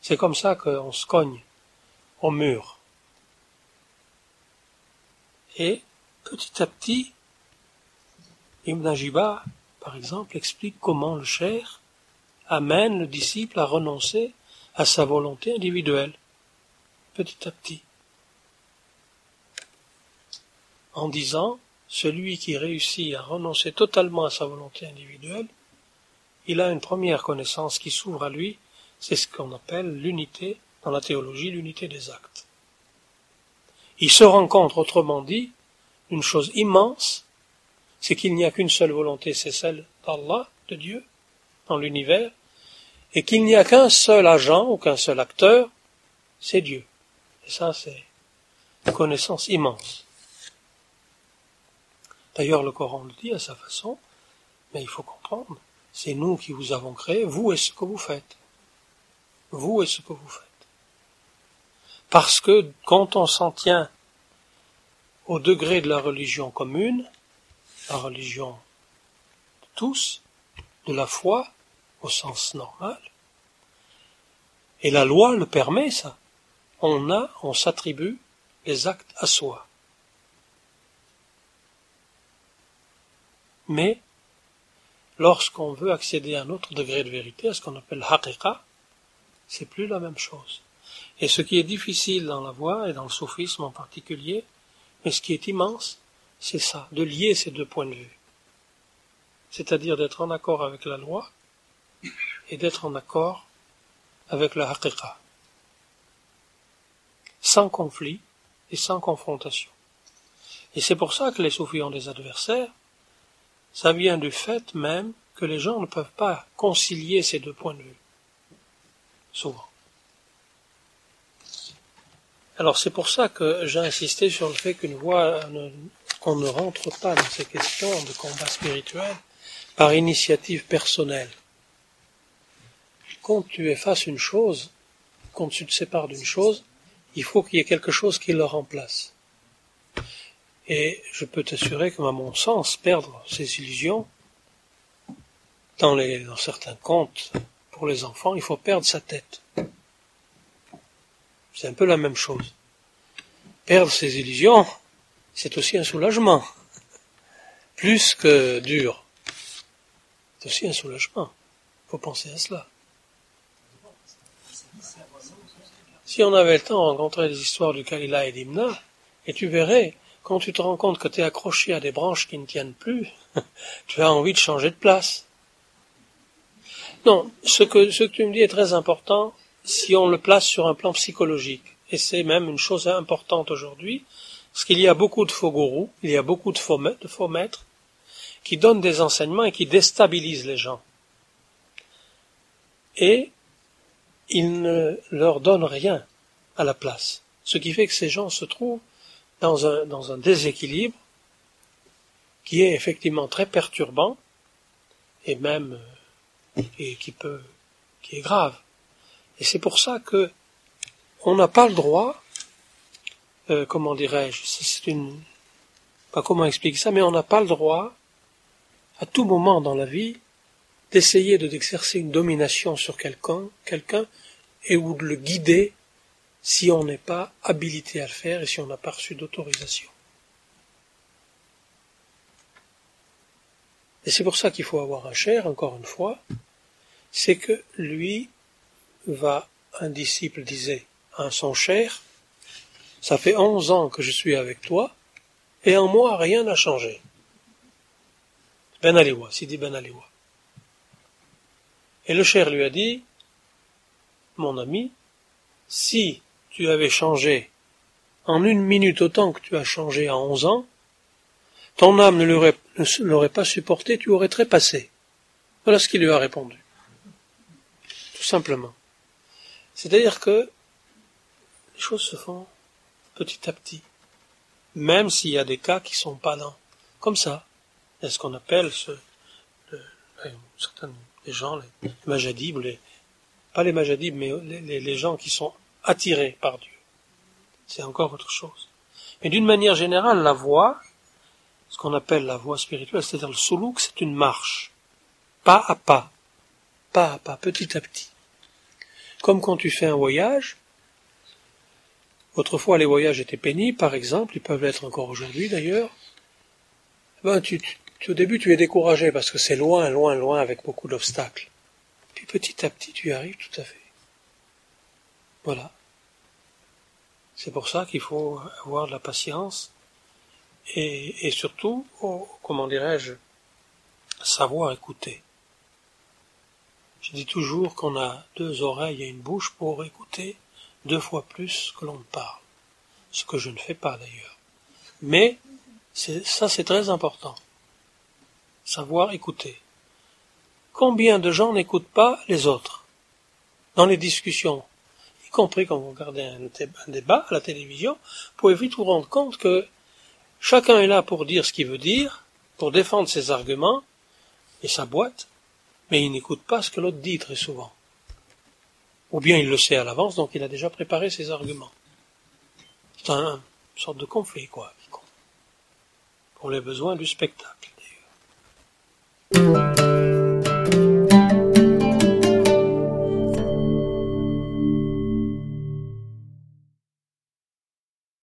C'est comme ça qu'on se cogne au mur. Et petit à petit, Ibn Ajiba, par exemple, explique comment le cher amène le disciple à renoncer à sa volonté individuelle, petit à petit. En disant, celui qui réussit à renoncer totalement à sa volonté individuelle, il a une première connaissance qui s'ouvre à lui, c'est ce qu'on appelle l'unité, dans la théologie, l'unité des actes. Il se rencontre, autrement dit, une chose immense, c'est qu'il n'y a qu'une seule volonté, c'est celle d'Allah, de Dieu, dans l'univers, et qu'il n'y a qu'un seul agent ou qu'un seul acteur, c'est Dieu. Et ça, c'est connaissance immense. D'ailleurs, le Coran le dit à sa façon, mais il faut comprendre, c'est nous qui vous avons créé, vous et ce que vous faites. Vous et ce que vous faites. Parce que quand on s'en tient au degré de la religion commune, la religion de tous, de la foi, au sens normal, et la loi le permet, ça. On a, on s'attribue les actes à soi. Mais, lorsqu'on veut accéder à un autre degré de vérité, à ce qu'on appelle haqiqa, c'est plus la même chose. Et ce qui est difficile dans la voie, et dans le soufisme en particulier, mais ce qui est immense, c'est ça, de lier ces deux points de vue. C'est-à-dire d'être en accord avec la loi et d'être en accord avec la haqiqa. Sans conflit et sans confrontation. Et c'est pour ça que les soufis ont des adversaires. Ça vient du fait même que les gens ne peuvent pas concilier ces deux points de vue. Souvent. Alors c'est pour ça que j'ai insisté sur le fait qu'une voix, qu'on ne rentre pas dans ces questions de combat spirituel par initiative personnelle. Quand tu effaces une chose, quand tu te sépares d'une chose, il faut qu'il y ait quelque chose qui le remplace. Et je peux t'assurer que, à mon sens, perdre ses illusions, dans, les, dans certains contes, pour les enfants, il faut perdre sa tête. C'est un peu la même chose. Perdre ses illusions, c'est aussi un soulagement. Plus que dur. C'est aussi un soulagement. Il faut penser à cela. Si on avait le temps, on rencontrer les histoires du Kalila et d'Imna, et tu verrais, quand tu te rends compte que tu es accroché à des branches qui ne tiennent plus, (laughs) tu as envie de changer de place. Non, ce que, tu me dis est très important si on le place sur un plan psychologique. Et c'est même une chose importante aujourd'hui, parce qu'il y a beaucoup de faux gourous, il y a beaucoup de faux, de faux maîtres, qui donnent des enseignements et qui déstabilisent les gens. Et ils ne leur donnent rien à la place. Ce qui fait que ces gens se trouvent dans un, dans un déséquilibre qui est effectivement très perturbant et même et qui peut qui est grave. Et c'est pour ça que on n'a pas le droit, euh, comment dirais-je, c'est une, pas comment expliquer ça, mais on n'a pas le droit, à tout moment dans la vie, d'essayer de d'exercer une domination sur quelqu'un, quelqu'un, et ou de le guider si on n'est pas habilité à le faire et si on n'a pas reçu d'autorisation. Et c'est pour ça qu'il faut avoir un cher, encore une fois, c'est que lui va, un disciple disait à son cher, ça fait onze ans que je suis avec toi, et en moi rien n'a changé. Ben Aliwa, Sidi Ben Aliwa. Et le cher lui a dit, mon ami, si tu avais changé en une minute autant que tu as changé en onze ans, ton âme ne l'aurait pas supporté, tu aurais trépassé. Voilà ce qu'il lui a répondu. Tout simplement. C'est-à-dire que les choses se font petit à petit. Même s'il y a des cas qui sont pas dans, comme ça. A ce qu'on appelle ce, certains des gens, les, les les, pas les majadib, mais les, les, gens qui sont attirés par Dieu. C'est encore autre chose. Mais d'une manière générale, la voie, ce qu'on appelle la voie spirituelle, c'est-à-dire le soulouk, c'est une marche. Pas à pas. Pas à pas, petit à petit. Comme quand tu fais un voyage, autrefois les voyages étaient pénibles, par exemple, ils peuvent l'être encore aujourd'hui d'ailleurs, ben, tu, au début tu es découragé parce que c'est loin, loin, loin avec beaucoup d'obstacles. Puis petit à petit tu y arrives tout à fait. Voilà. C'est pour ça qu'il faut avoir de la patience et, surtout, oh, comment dirais-je, savoir écouter. Je dis toujours qu'on a deux oreilles et une bouche pour écouter deux fois plus que l'on ne parle. Ce que je ne fais pas d'ailleurs. Mais ça c'est très important. Savoir écouter. Combien de gens n'écoutent pas les autres dans les discussions, compris quand vous regardez un, débat à la télévision, vous pouvez vite vous rendre compte que chacun est là pour dire ce qu'il veut dire, pour défendre ses arguments et sa boîte, mais il n'écoute pas ce que l'autre dit très souvent. Ou bien il le sait à l'avance, donc il a déjà préparé ses arguments. C'est un, une sorte de conflit, quoi, pour les besoins du spectacle, d'ailleurs.